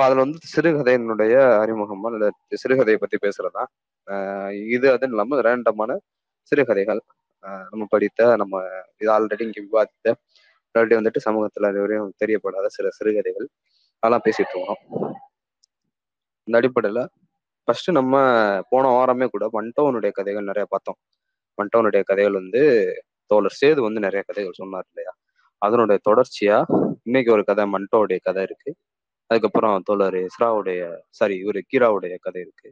அதுல வந்து சிறுகதையினுடைய அறிமுகம் அல்லது சிறுகதையை பத்தி பேசுறதா இது அது இல்லாம ரேண்டமான சிறுகதைகள். ஆஹ் நம்ம படித்த நம்ம இது ஆல்ரெடி இங்க விவாதித்த ஆல்ரெடி வந்துட்டு சமூகத்துல அதுவரையும் தெரியப்படாத சில சிறுகதைகள் அதெல்லாம் பேசிட்டு இருக்கோம். இந்த அடிப்படையில ஃபர்ஸ்ட் நம்ம போன வாரமே கூட மண்டோனுடைய கதைகள் நிறைய பார்த்தோம். மண்டோனுடைய கதைகள் வந்து தோழர் சேது வந்து நிறைய கதைகள் சொன்னார் இல்லையா? அதனுடைய தொடர்ச்சியா இன்னைக்கு ஒரு கதை மண்டோடைய கதை இருக்கு. அதுக்கப்புறம் தோழர் இஸ்ராவுடைய சாரி இவர் கீராவுடைய கதை இருக்கு.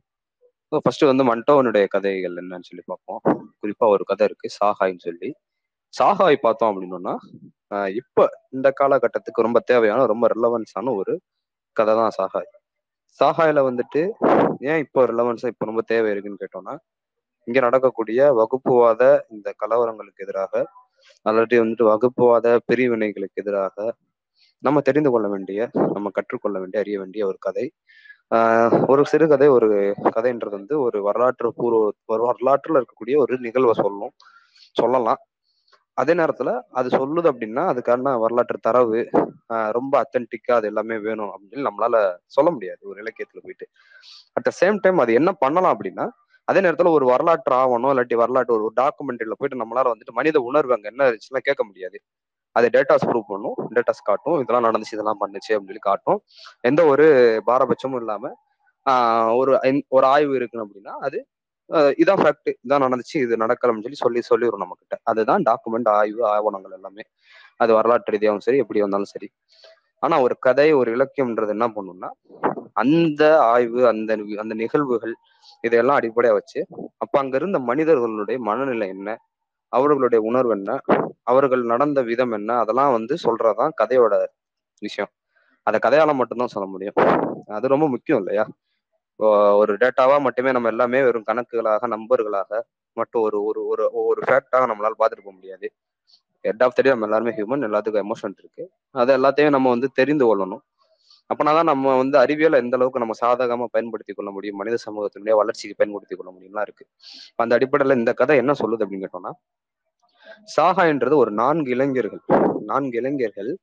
ஃபர்ஸ்ட் வந்து மண்டோவனுடைய கதைகள் என்னன்னு சொல்லி பார்ப்போம். குறிப்பா ஒரு கதை இருக்கு சாகாய்ன்னு சொல்லி. சாகாய் பார்த்தோம் அப்படின்னோம்னா இப்ப இந்த காலகட்டத்துக்கு ரொம்ப தேவையான ரொம்ப ரிலவன்ஸான ஒரு கதை தான் சாகாய் சாகாயில வந்துட்டு ஏன் இப்போ ரிலவன்ஸா இப்போ ரொம்ப தேவை இருக்குன்னு கேட்டோம்னா இங்க நடக்கக்கூடிய வகுப்புவாத இந்த கலவரங்களுக்கு எதிராக அல்லது வந்துட்டு வகுப்புவாத பிரிவினைகளுக்கு எதிராக நம்ம தெரிந்து கொள்ள வேண்டிய நம்ம கற்றுக்கொள்ள வேண்டிய அறிய வேண்டிய ஒரு கதை. ஒரு சிறுகதை ஒரு கதைன்றது வந்து ஒரு வரலாற்று பூர்வ ஒரு வரலாற்றுல இருக்கக்கூடிய ஒரு நிகழ்வை சொல்லும் சொல்லலாம். அதே நேரத்துல அது சொல்லுது அப்படின்னா அதுக்கான வரலாற்று தரவு ரொம்ப அத்தன்டிக்கா அது எல்லாமே வேணும் அப்படின்னு நம்மளால சொல்ல முடியாது ஒரு இலக்கியத்துல போயிட்டு. அட் த சேம் டைம் அது என்ன பண்ணலாம் அப்படின்னா அதே நேரத்துல ஒரு வரலாற்று ஆவணம் இல்லாட்டி வரலாற்று ஒரு டாக்குமெண்ட்ரியில போயிட்டு நம்மளால வந்துட்டு மனித உணர்வு அங்க என்ன இருந்துச்சுன்னா கேட்க முடியாது. அதை டேட்டாஸ் ப்ரூவ் பண்ணும் டேட்டாஸ் காட்டும் இதெல்லாம் நடந்துச்சு இதெல்லாம் பண்ணுச்சு அப்படின்னு சொல்லி காட்டும். எந்த ஒரு பாரபட்சமும் இல்லாம ஒரு ஒரு ஆய்வு இருக்குன்னு அப்படின்னா அது இதான் ஃபேக்ட் இதான் நடந்துச்சு இது நடக்கலன்னு சொல்லி சொல்லி சொல்லிடும் நம்ம கிட்ட அதுதான் டாக்குமெண்ட் ஆய்வு ஆவணங்கள் எல்லாமே. அது வரலாற்று ரீதியாகவும் சரி எப்படி வந்தாலும் சரி. ஆனா ஒரு கதை ஒரு இலக்கியம்ன்றது என்ன பண்ணும்னா அந்த ஆய்வு அந்த அந்த நிகழ்வுகள் இதையெல்லாம் அடிப்படையா வச்சு அப்ப அங்க இருந்த மனிதர்களுடைய மனநிலை என்ன அவர்களுடைய உணர்வு என்ன? அவர்கள் நடந்த விதம் என்ன? அதெல்லாம் வந்து சொல்றதுதான் கதையோட விஷயம். அதை கதையால மட்டும்தான் சொல்ல முடியும். அது ரொம்ப முக்கியம் இல்லையா? ஒரு டேட்டாவா மட்டுமே நம்ம எல்லாமே வெறும் கணக்குகளாக நம்பர்களாக மட்டும் ஒரு ஒரு ஒரு ஒரு ஃபேக்டாக நம்மளால பார்த்துட்டு போக முடியாது. ஹெட் ஆஃப் தடி நம்ம எல்லாருமே ஹியூமன் எல்லாத்துக்கும் எமோஷன் இருக்கு. அதை எல்லாத்தையும் நம்ம வந்து தெரிந்து கொள்ளணும். அப்பனாதான் நம்ம வந்து அறிவியலை எந்த அளவுக்கு நம்ம சாதகமா பயன்படுத்தி கொள்ள முடியும்? மனித சமூகத்தினுடைய வளர்ச்சிக்கு பயன்படுத்தி கொள்ள முடியும்லாம் இருக்கு. அந்த அடிப்படையில இந்த கதை என்ன சொல்லுது அப்படின்னு கேட்டோம்னா சாகா என்றது ஒரு நான்கு இளைஞர்கள் நான்கு இளைஞர்கள்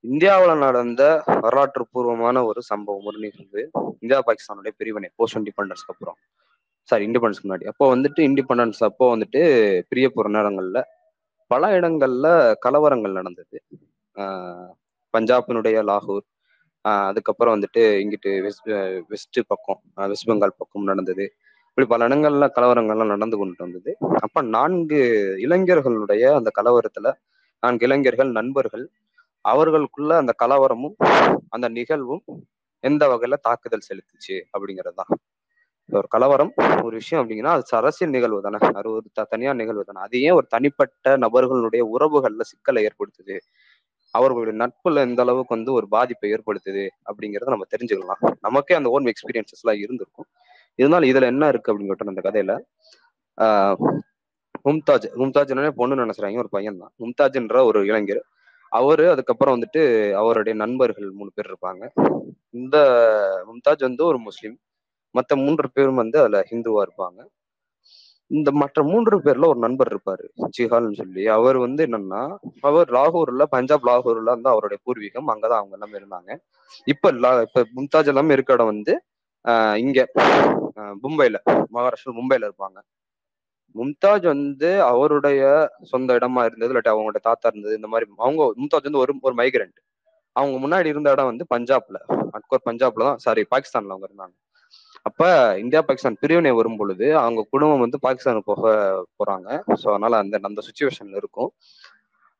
இந்தியாவில் நடந்த வரலாற்று பூர்வமான ஒரு சம்பவம். ஒரு நிகழ்வு. இந்தியா பாகிஸ்தானுடைய பிரிவினை போஸ்ட் இண்டிபெண்டன்ஸ்க்கு அப்புறம். சாரி இண்டிபெண்டன்ஸ்க்கு முன்னாடி. அப்போ வந்துட்டு இண்டிபெண்டன்ஸ் அப்போ வந்துட்டு பிரிய போற நேரங்கள்ல பல இடங்கள்ல கலவரங்கள் நடந்தது. ஆஹ் பஞ்சாபினுடைய லாகூர் அதுக்கப்புறம் வந்துட்டு இங்கிட்டு வெஸ்ட் வெஸ்ட் பக்கம் வெஸ்ட் பெங்கால் பக்கம் நடந்தது. இப்படி பல இடங்கள்ல கலவரங்கள்லாம் நடந்து கொண்டு வந்தது. அப்ப நான்கு இளைஞர்களுடைய அந்த கலவரத்துல நான்கு இளைஞர்கள் நண்பர்கள் அவர்களுக்குள்ள அந்த கலவரமும் அந்த நிகழ்வும் எந்த வகையில தாக்குதல் செலுத்துச்சு அப்படிங்கிறது தான். ஒரு கலவரம் ஒரு விஷயம் அப்படிங்கன்னா அது அரசியல் நிகழ்வு தானே. அது ஒரு தனியார் நிகழ்வு தானே. அது ஏன் ஒரு தனிப்பட்ட நபர்களுடைய உறவுகள்ல சிக்கலை ஏற்படுத்துது. அவர்களுடைய நட்புல எந்த அளவுக்கு வந்து ஒரு பாதிப்பை ஏற்படுத்துது அப்படிங்கிறத நம்ம தெரிஞ்சுக்கலாம். நமக்கே அந்த ஓன் எக்ஸ்பீரியன்சஸ் எல்லாம் இருந்திருக்கும். இருந்தாலும் இதுல என்ன இருக்கு அப்படின்னு கேட்டோம் அந்த கதையில. ஆஹ் மும்தாஜ் மும்தாஜ் பொண்ணு நினைச்சுறாங்க ஒரு பையன் தான் மும்தாஜ்ன்ற ஒரு இளைஞர். அவரு அதுக்கப்புறம் வந்துட்டு அவருடைய நண்பர்கள் மூணு பேர் இருப்பாங்க. இந்த மும்தாஜ் வந்து ஒரு முஸ்லீம். மற்ற மூன்று பேரும் வந்து அதுல ஹிந்துவா இருப்பாங்க. இந்த மற்ற மூன்று பேர்ல ஒரு நண்பர் இருப்பாரு ஜிஹால்னு சொல்லி. அவர் வந்து என்னன்னா அவர் லாகூர்ல பஞ்சாப் லாகூர்ல வந்து அவருடைய பூர்வீகம் அங்கதான் அவங்க எல்லாமே இருந்தாங்க. இப்ப இப்ப மும்தாஜ் எல்லாமே இருக்க இடம் வந்து ஆஹ் இங்க மும்பைல மகாராஷ்டிரா மும்பைல இருப்பாங்க. மும்தாஜ் வந்து அவருடைய சொந்த இடமா இருந்தது இல்லாட்டி அவங்களோட தாத்தா இருந்தது இந்த மாதிரி அவங்க மும்தாஜ் வந்து ஒரு ஒரு மைக்ரண்ட் அவங்க முன்னாடி இருந்த இடம் வந்து பஞ்சாப்ல. அட்கோர் பஞ்சாப்ல தான் சாரி பாகிஸ்தான்ல அவங்க இருந்தாங்க. அப்ப இந்தியா பாகிஸ்தான் பிரிவினை வரும் பொழுது அவங்க குடும்பம் வந்து பாகிஸ்தானுக்கு போக போறாங்க. ஸோ அதனால அந்த அந்த சுச்சுவேஷன்ல இருக்கும்.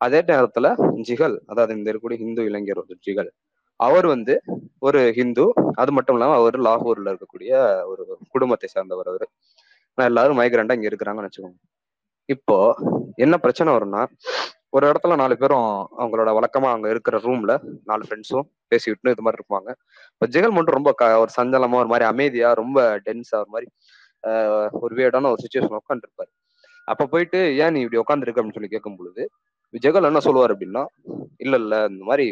அதே நேரத்துல ஜிகல் அதாவது இந்த இருக்கக்கூடிய ஹிந்து இளைஞர் ஒரு ஜிகல் அவர் வந்து ஒரு ஹிந்து அது மட்டும் இல்லாம அவர் லாகூர்ல இருக்கக்கூடிய ஒரு குடும்பத்தை சார்ந்தவர் அவரு. எல்லாரும் மைக்ரண்டா இங்க இருக்கிறாங்கன்னு வச்சுக்கோங்க. இப்போ என்ன பிரச்சனை வரும்னா ஒரு இடத்துல நாலு பேரும் அவங்களோட வழக்கமா அங்க இருக்கிற ரூம்ல நாலு ஃப்ரெண்ட்ஸும் பேசிக்கிட்டு இது மாதிரி இருப்பாங்க. இப்போ ஜெகல் மட்டும் ரொம்ப ஒரு சஞ்சலமா ஒரு மாதிரி அமைதியா ரொம்ப டென்ஸா ஒரு மாதிரி ஒரு வேடான ஒரு சுச்சுவேஷன் உட்காந்துருப்பாரு அப்ப போயிட்டு ஏன் நீ இப்படி உட்காந்துருக்க அப்படின்னு சொல்லி கேட்கும் பொழுது ஜெகல் என்ன சொல்லுவார் அப்படின்னா இல்ல இல்ல இந்த மாதிரி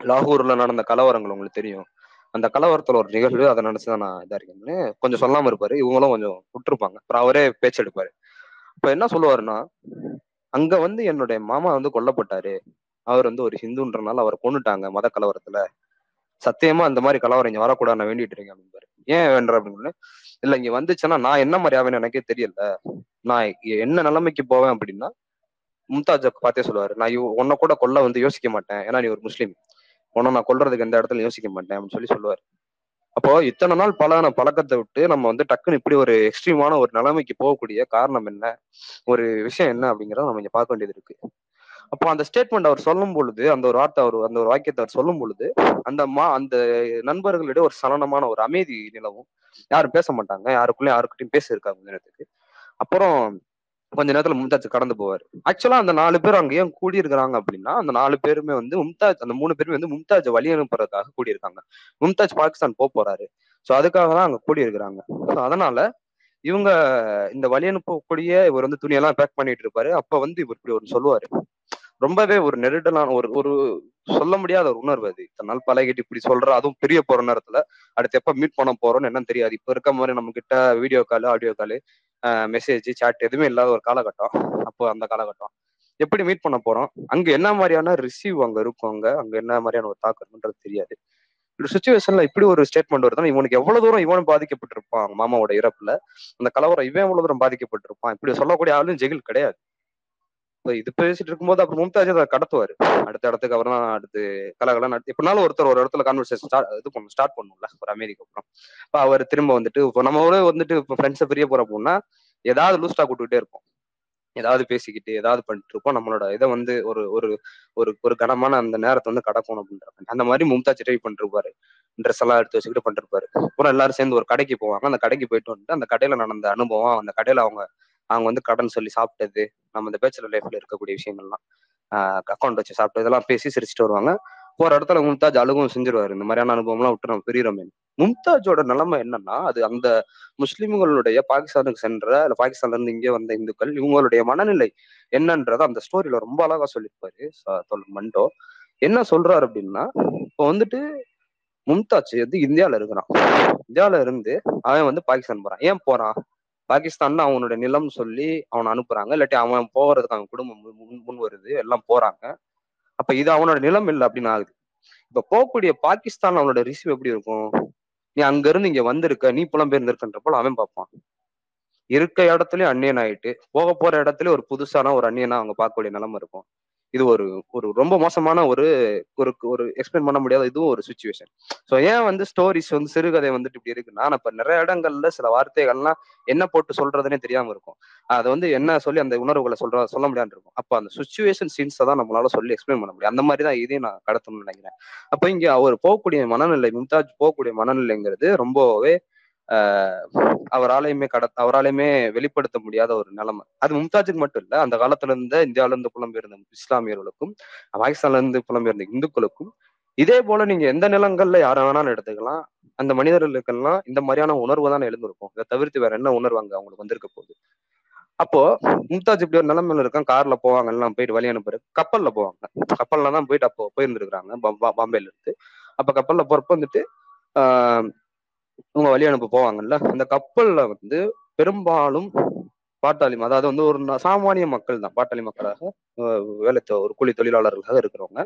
லாகூர்ல நடந்த கலவரங்கள் உங்களுக்கு தெரியும். அந்த கலவரத்துல ஒரு நிகழ்வு அதை நினைச்சுதான் நான் இதா இருக்கேன்னு கொஞ்சம் சொல்லாம இருப்பாரு. இவங்களும் கொஞ்சம் விட்டுருப்பாங்க அப்புறம் அவரே பேச்செடுப்பாரு இப்ப என்ன சொல்லுவாருன்னா அங்க வந்து என்னுடைய மாமா வந்து கொல்லப்பட்டாரு. அவர் வந்து ஒரு ஹிந்துன்றனால அவரை கொண்டுட்டாங்க மத கலவரத்துல. சத்தியமா அந்த மாதிரி கலவரம் இங்க வரக்கூடாது நான் வேண்டிட்டு இருக்கேன் அப்படின்பாரு ஏன் வேண்டாம் அப்படின்னு இல்ல இங்க வந்துச்சுன்னா நான் என்ன மாதிரி ஆவேன்னு எனக்கே தெரியல. நான் என்ன நிலைமைக்கு போவேன் அப்படின்னா மும்தாஜ் பார்த்தே சொல்லுவாரு. நான் உன்னை கூட கொல்ல வந்து யோசிக்க மாட்டேன். ஏன்னா நீ ஒரு முஸ்லீம். உன்னை நான் கொல்றதுக்கு எந்த இடத்துல யோசிக்க மாட்டேன் அப்படின்னு சொல்லி சொல்லுவாரு. அப்போ இத்தனை நாள் பழகின பழக்கத்தை விட்டு நம்ம வந்து டக்குன்னு இப்படி ஒரு எக்ஸ்ட்ரீமான ஒரு நிலைமைக்கு போகக்கூடிய காரணம் என்ன? ஒரு விஷயம் என்ன அப்படிங்கறத நம்ம இங்க பார்க்க வேண்டியது இருக்கு. அப்போ அந்த ஸ்டேட்மெண்ட் அவர் சொல்லும் பொழுது அந்த ஒரு வார்த்தை அவர் அந்த ஒரு வாக்கியத்தை அவர் சொல்லும் பொழுது அந்த மா அந்த நண்பர்களிடையே ஒரு சலனமான ஒரு அமைதி நிலவும். யாரும் பேச மாட்டாங்க. யாருக்குள்ளயும் யாருக்கிட்டையும் பேச இருக்காங்க நேரத்துக்கு. அப்புறம் கொஞ்ச நேரத்துல மும்தாஜ் கடந்து போவார். ஆக்சுவலா அந்த நாலு பேர் அங்க ஏன் கூடியிருக்கிறாங்க அப்படின்னா அந்த நாலு பேருமே வந்து மும்தாஜ் அந்த மூணு பேருமே வந்து மும்தாஜ் வழி அனுப்புறதுக்காக கூடி இருக்காங்க மும்தாஜ் பாகிஸ்தான் போக போறாரு. சோ அதுக்காக தான் அங்க கூடி இருக்கிறாங்க அதனால இவங்க இந்த வழி அனுப்பக்கூடிய இவர் வந்து துணியெல்லாம் பேக் பண்ணிட்டு இருப்பாரு. அப்ப வந்து இவர் இப்படி ஒரு சொல்லுவாரு. ரொம்பவே ஒரு நெருடலான ஒரு ஒரு சொல்ல முடியாத ஒரு உணர்வு அது. இத்தனை நாள் பழகிட்டு இப்படி சொல்ற அதுவும் பெரிய போற நேரத்துல அடுத்து எப்ப மீட் பண்ண போறோம்னு என்னன்னு தெரியாது. இப்ப இருக்க மாதிரி நம்ம கிட்ட video call audio call message chat எதுவுமே இல்லாத ஒரு காலகட்டம். அப்போ அந்த காலகட்டம். எப்படி மீட் பண்ண போறோம்? அங்க என்ன மாதிரியான ரிசீவ் அங்க இருக்கும் அங்க? அங்க என்ன மாதிரியான ஒரு தாக்கம் இருக்குன்றது தெரியாது. ஒரு சுச்சுவேஷன்ல இப்படி ஒரு ஸ்டேட்மெண்ட் வருதுன்னா இவனுக்கு எவ்வளவு தூரம் இவனும் பாதிக்கப்பட்டிருப்பான்? மாமாவோட இறப்புல. அந்த கலவரம் இவன் எவ்வளவு தூரம் பாதிக்கப்பட்டிருப்பான்? இப்படி சொல்லக்கூடிய ஆளும் ஜெகில் கிடையாது. இது பேசிட்டு இருக்கும்போது அப்புறம் மும்தாஜ் அதை கடத்துவாரு. அடுத்த இடத்துக்கு அப்புறம் தான் அடுத்து கலகலாம் நடத்தி எப்படினாலும் ஒருத்தர் ஒரு இடத்துல கான்வர்சேஷன் ஸ்டார்ட் இது பண்ணும் ஸ்டார்ட் பண்ணும்ல ஒரு அமெரிக்கா அப்புறம். இப்போ அவர் திரும்ப வந்துட்டு இப்போ நம்மளோட வந்துட்டு இப்போ ஃப்ரெண்ட்ஸை பிரிய போற போனா ஏதாவது லூஸ்டா கூட்டுக்கிட்டே இருப்போம். ஏதாவது பேசிக்கிட்டு ஏதாவது பண்ணிட்டு இருப்போம். நம்மளோட இதை வந்து ஒரு ஒரு ஒரு ஒரு கனமான அந்த நேரத்தை வந்து கடக்கணும் அப்படின்ற அந்த மாதிரி மும்தாஜ் ட்ரை பண்ணிருப்பாரு. ட்ரெஸ் எல்லாம் எடுத்து வச்சுக்கிட்டு பண்ணிருப்பாரு. அப்புறம் எல்லாரும் சேர்ந்து ஒரு கடைக்கு போவாங்க. அந்த கடைக்கு போயிட்டு வந்துட்டு அந்த கடையில நடந்த அனுபவம் அந்த கடையில அவங்க அவங்க வந்து கடன் சொல்லி சாப்பிட்டது நம்ம இந்த பேச்சுலர் லைஃப்ல இருக்கக்கூடிய விஷயங்கள்லாம் அக்கௌண்ட் வச்சு சாப்பிட்டது இதெல்லாம் பேசி சிரிச்சுட்டு வருவாங்க. போற இடத்துல மும்தாஜ் அழுகும் செஞ்சிருவாரு. இந்த மாதிரியான அனுபவம்லாம் விட்டு நம்ம பிரியிறோமே. மும்தாஜோட நிலைமை என்னன்னா அது அந்த முஸ்லிம்களுடைய பாகிஸ்தானுக்கு சென்ற இல்ல பாகிஸ்தான்ல இருந்து இங்கே வந்த இந்துக்கள் இவங்களுடைய மனநிலை என்னன்றத அந்த ஸ்டோரியில ரொம்ப அழகா சொல்லியிருப்பாரு மண்டோ. என்ன சொல்றாரு அப்படின்னா இப்போ வந்துட்டு மும்தாஜ் வந்து இந்தியாவில இருக்கிறான். இந்தியால இருந்து அவன் வந்து பாகிஸ்தான் போறான். ஏன் போறான்? பாகிஸ்தான் அவனோட நிலம் சொல்லி அவனை அனுப்புறாங்க. இல்லாட்டி அவன் போறதுக்கு அவன் குடும்பம் முன் முன்- வருது. எல்லாம் போறாங்க. அப்ப இது அவனோட நிலம் இல்லை அப்படின்னு ஆகுது. இப்ப போகக்கூடிய பாகிஸ்தான் அவனோட ரிசீவ் எப்படி இருக்கும்? நீ அங்க இருந்து இங்க வந்திருக்க நீ புலம்பெயர்ந்திருக்கன்றப்போல அவன் பார்ப்பான். இருக்க இடத்துலயும் அந்நியன் ஆயிட்டு போக போற இடத்துல ஒரு புதுசான ஒரு அந்நியனா அவங்க பார்க்கக்கூடிய நிலைமை இருக்கும். இது ஒரு ஒரு ரொம்ப மோசமான ஒரு ஒரு ஒரு எக்ஸ்பிளைன் பண்ண முடியாத இதுவும் ஒரு சுச்சுவேஷன் ஸோ ஏன் வந்து ஸ்டோரிஸ் வந்து சிறுகதை வந்துட்டு இப்படி இருக்குன்னா நான் நிறைய இடங்கள்ல சில வார்த்தைகள்லாம் என்ன போட்டு சொல்றதுனே தெரியாம இருக்கும். அதை வந்து என்ன சொல்லி அந்த உணர்வுகளை சொல்ற சொல்ல முடியாது இருக்கும். அப்போ அந்த சுச்சுவேஷன் சீன்ஸை தான் நம்மளால சொல்லி எக்ஸ்பிளைன் பண்ண முடியும். அந்த மாதிரி தான் இதையும் நான் கடத்தணும்னு நினைக்கிறேன். அப்போ இங்க அவர் போகக்கூடிய மனநிலை மும்தாஜ் போகக்கூடிய மனநிலைங்கிறது ரொம்பவே அவராலையுமே கட அவராலையுமே வெளிப்படுத்த முடியாத ஒரு நிலைமை. அது மும்தாஜுக்கு மட்டும் இல்ல அந்த காலத்துல இருந்த இந்தியாவில இருந்து புலம்பெயர்ந்த இஸ்லாமியர்களுக்கும் பாகிஸ்தான்ல இருந்து புலம்பெயர்ந்த இந்துக்களுக்கும் இதே போல நீங்க எந்த நிலங்கள்ல யார வேணாலும் எடுத்துக்கலாம் அந்த மனிதர்களுக்கெல்லாம் இந்த மாதிரியான உணர்வு தானே எழுந்திருக்கும். இதை தவிர்த்து வேற என்ன உணர்வாங்க அவங்களுக்கு வந்திருக்க போகுது? அப்போ மும்தாஜ் இப்படி ஒரு நிலைமையில இருக்கான் கார்ல போவாங்க எல்லாம் போயிட்டு வழி அனுப்புற கப்பல்ல போவாங்க. கப்பல்ல தான் போயிட்டு அப்போ போயிருந்துருக்காங்க பாம்பேல இருந்து அப்ப கப்பல்ல போறப்ப வந்துட்டு ஆஹ் இவங்க வழி அனுப்ப போவாங்கல்ல? அந்த கப்பல்ல வந்து பெரும்பாலும் பாட்டாளி அதாவது வந்து ஒரு சாமானிய மக்கள் தான். பாட்டாளி மக்களாக வேலை ஒரு கூலி தொழிலாளர்களாக இருக்கிறவங்க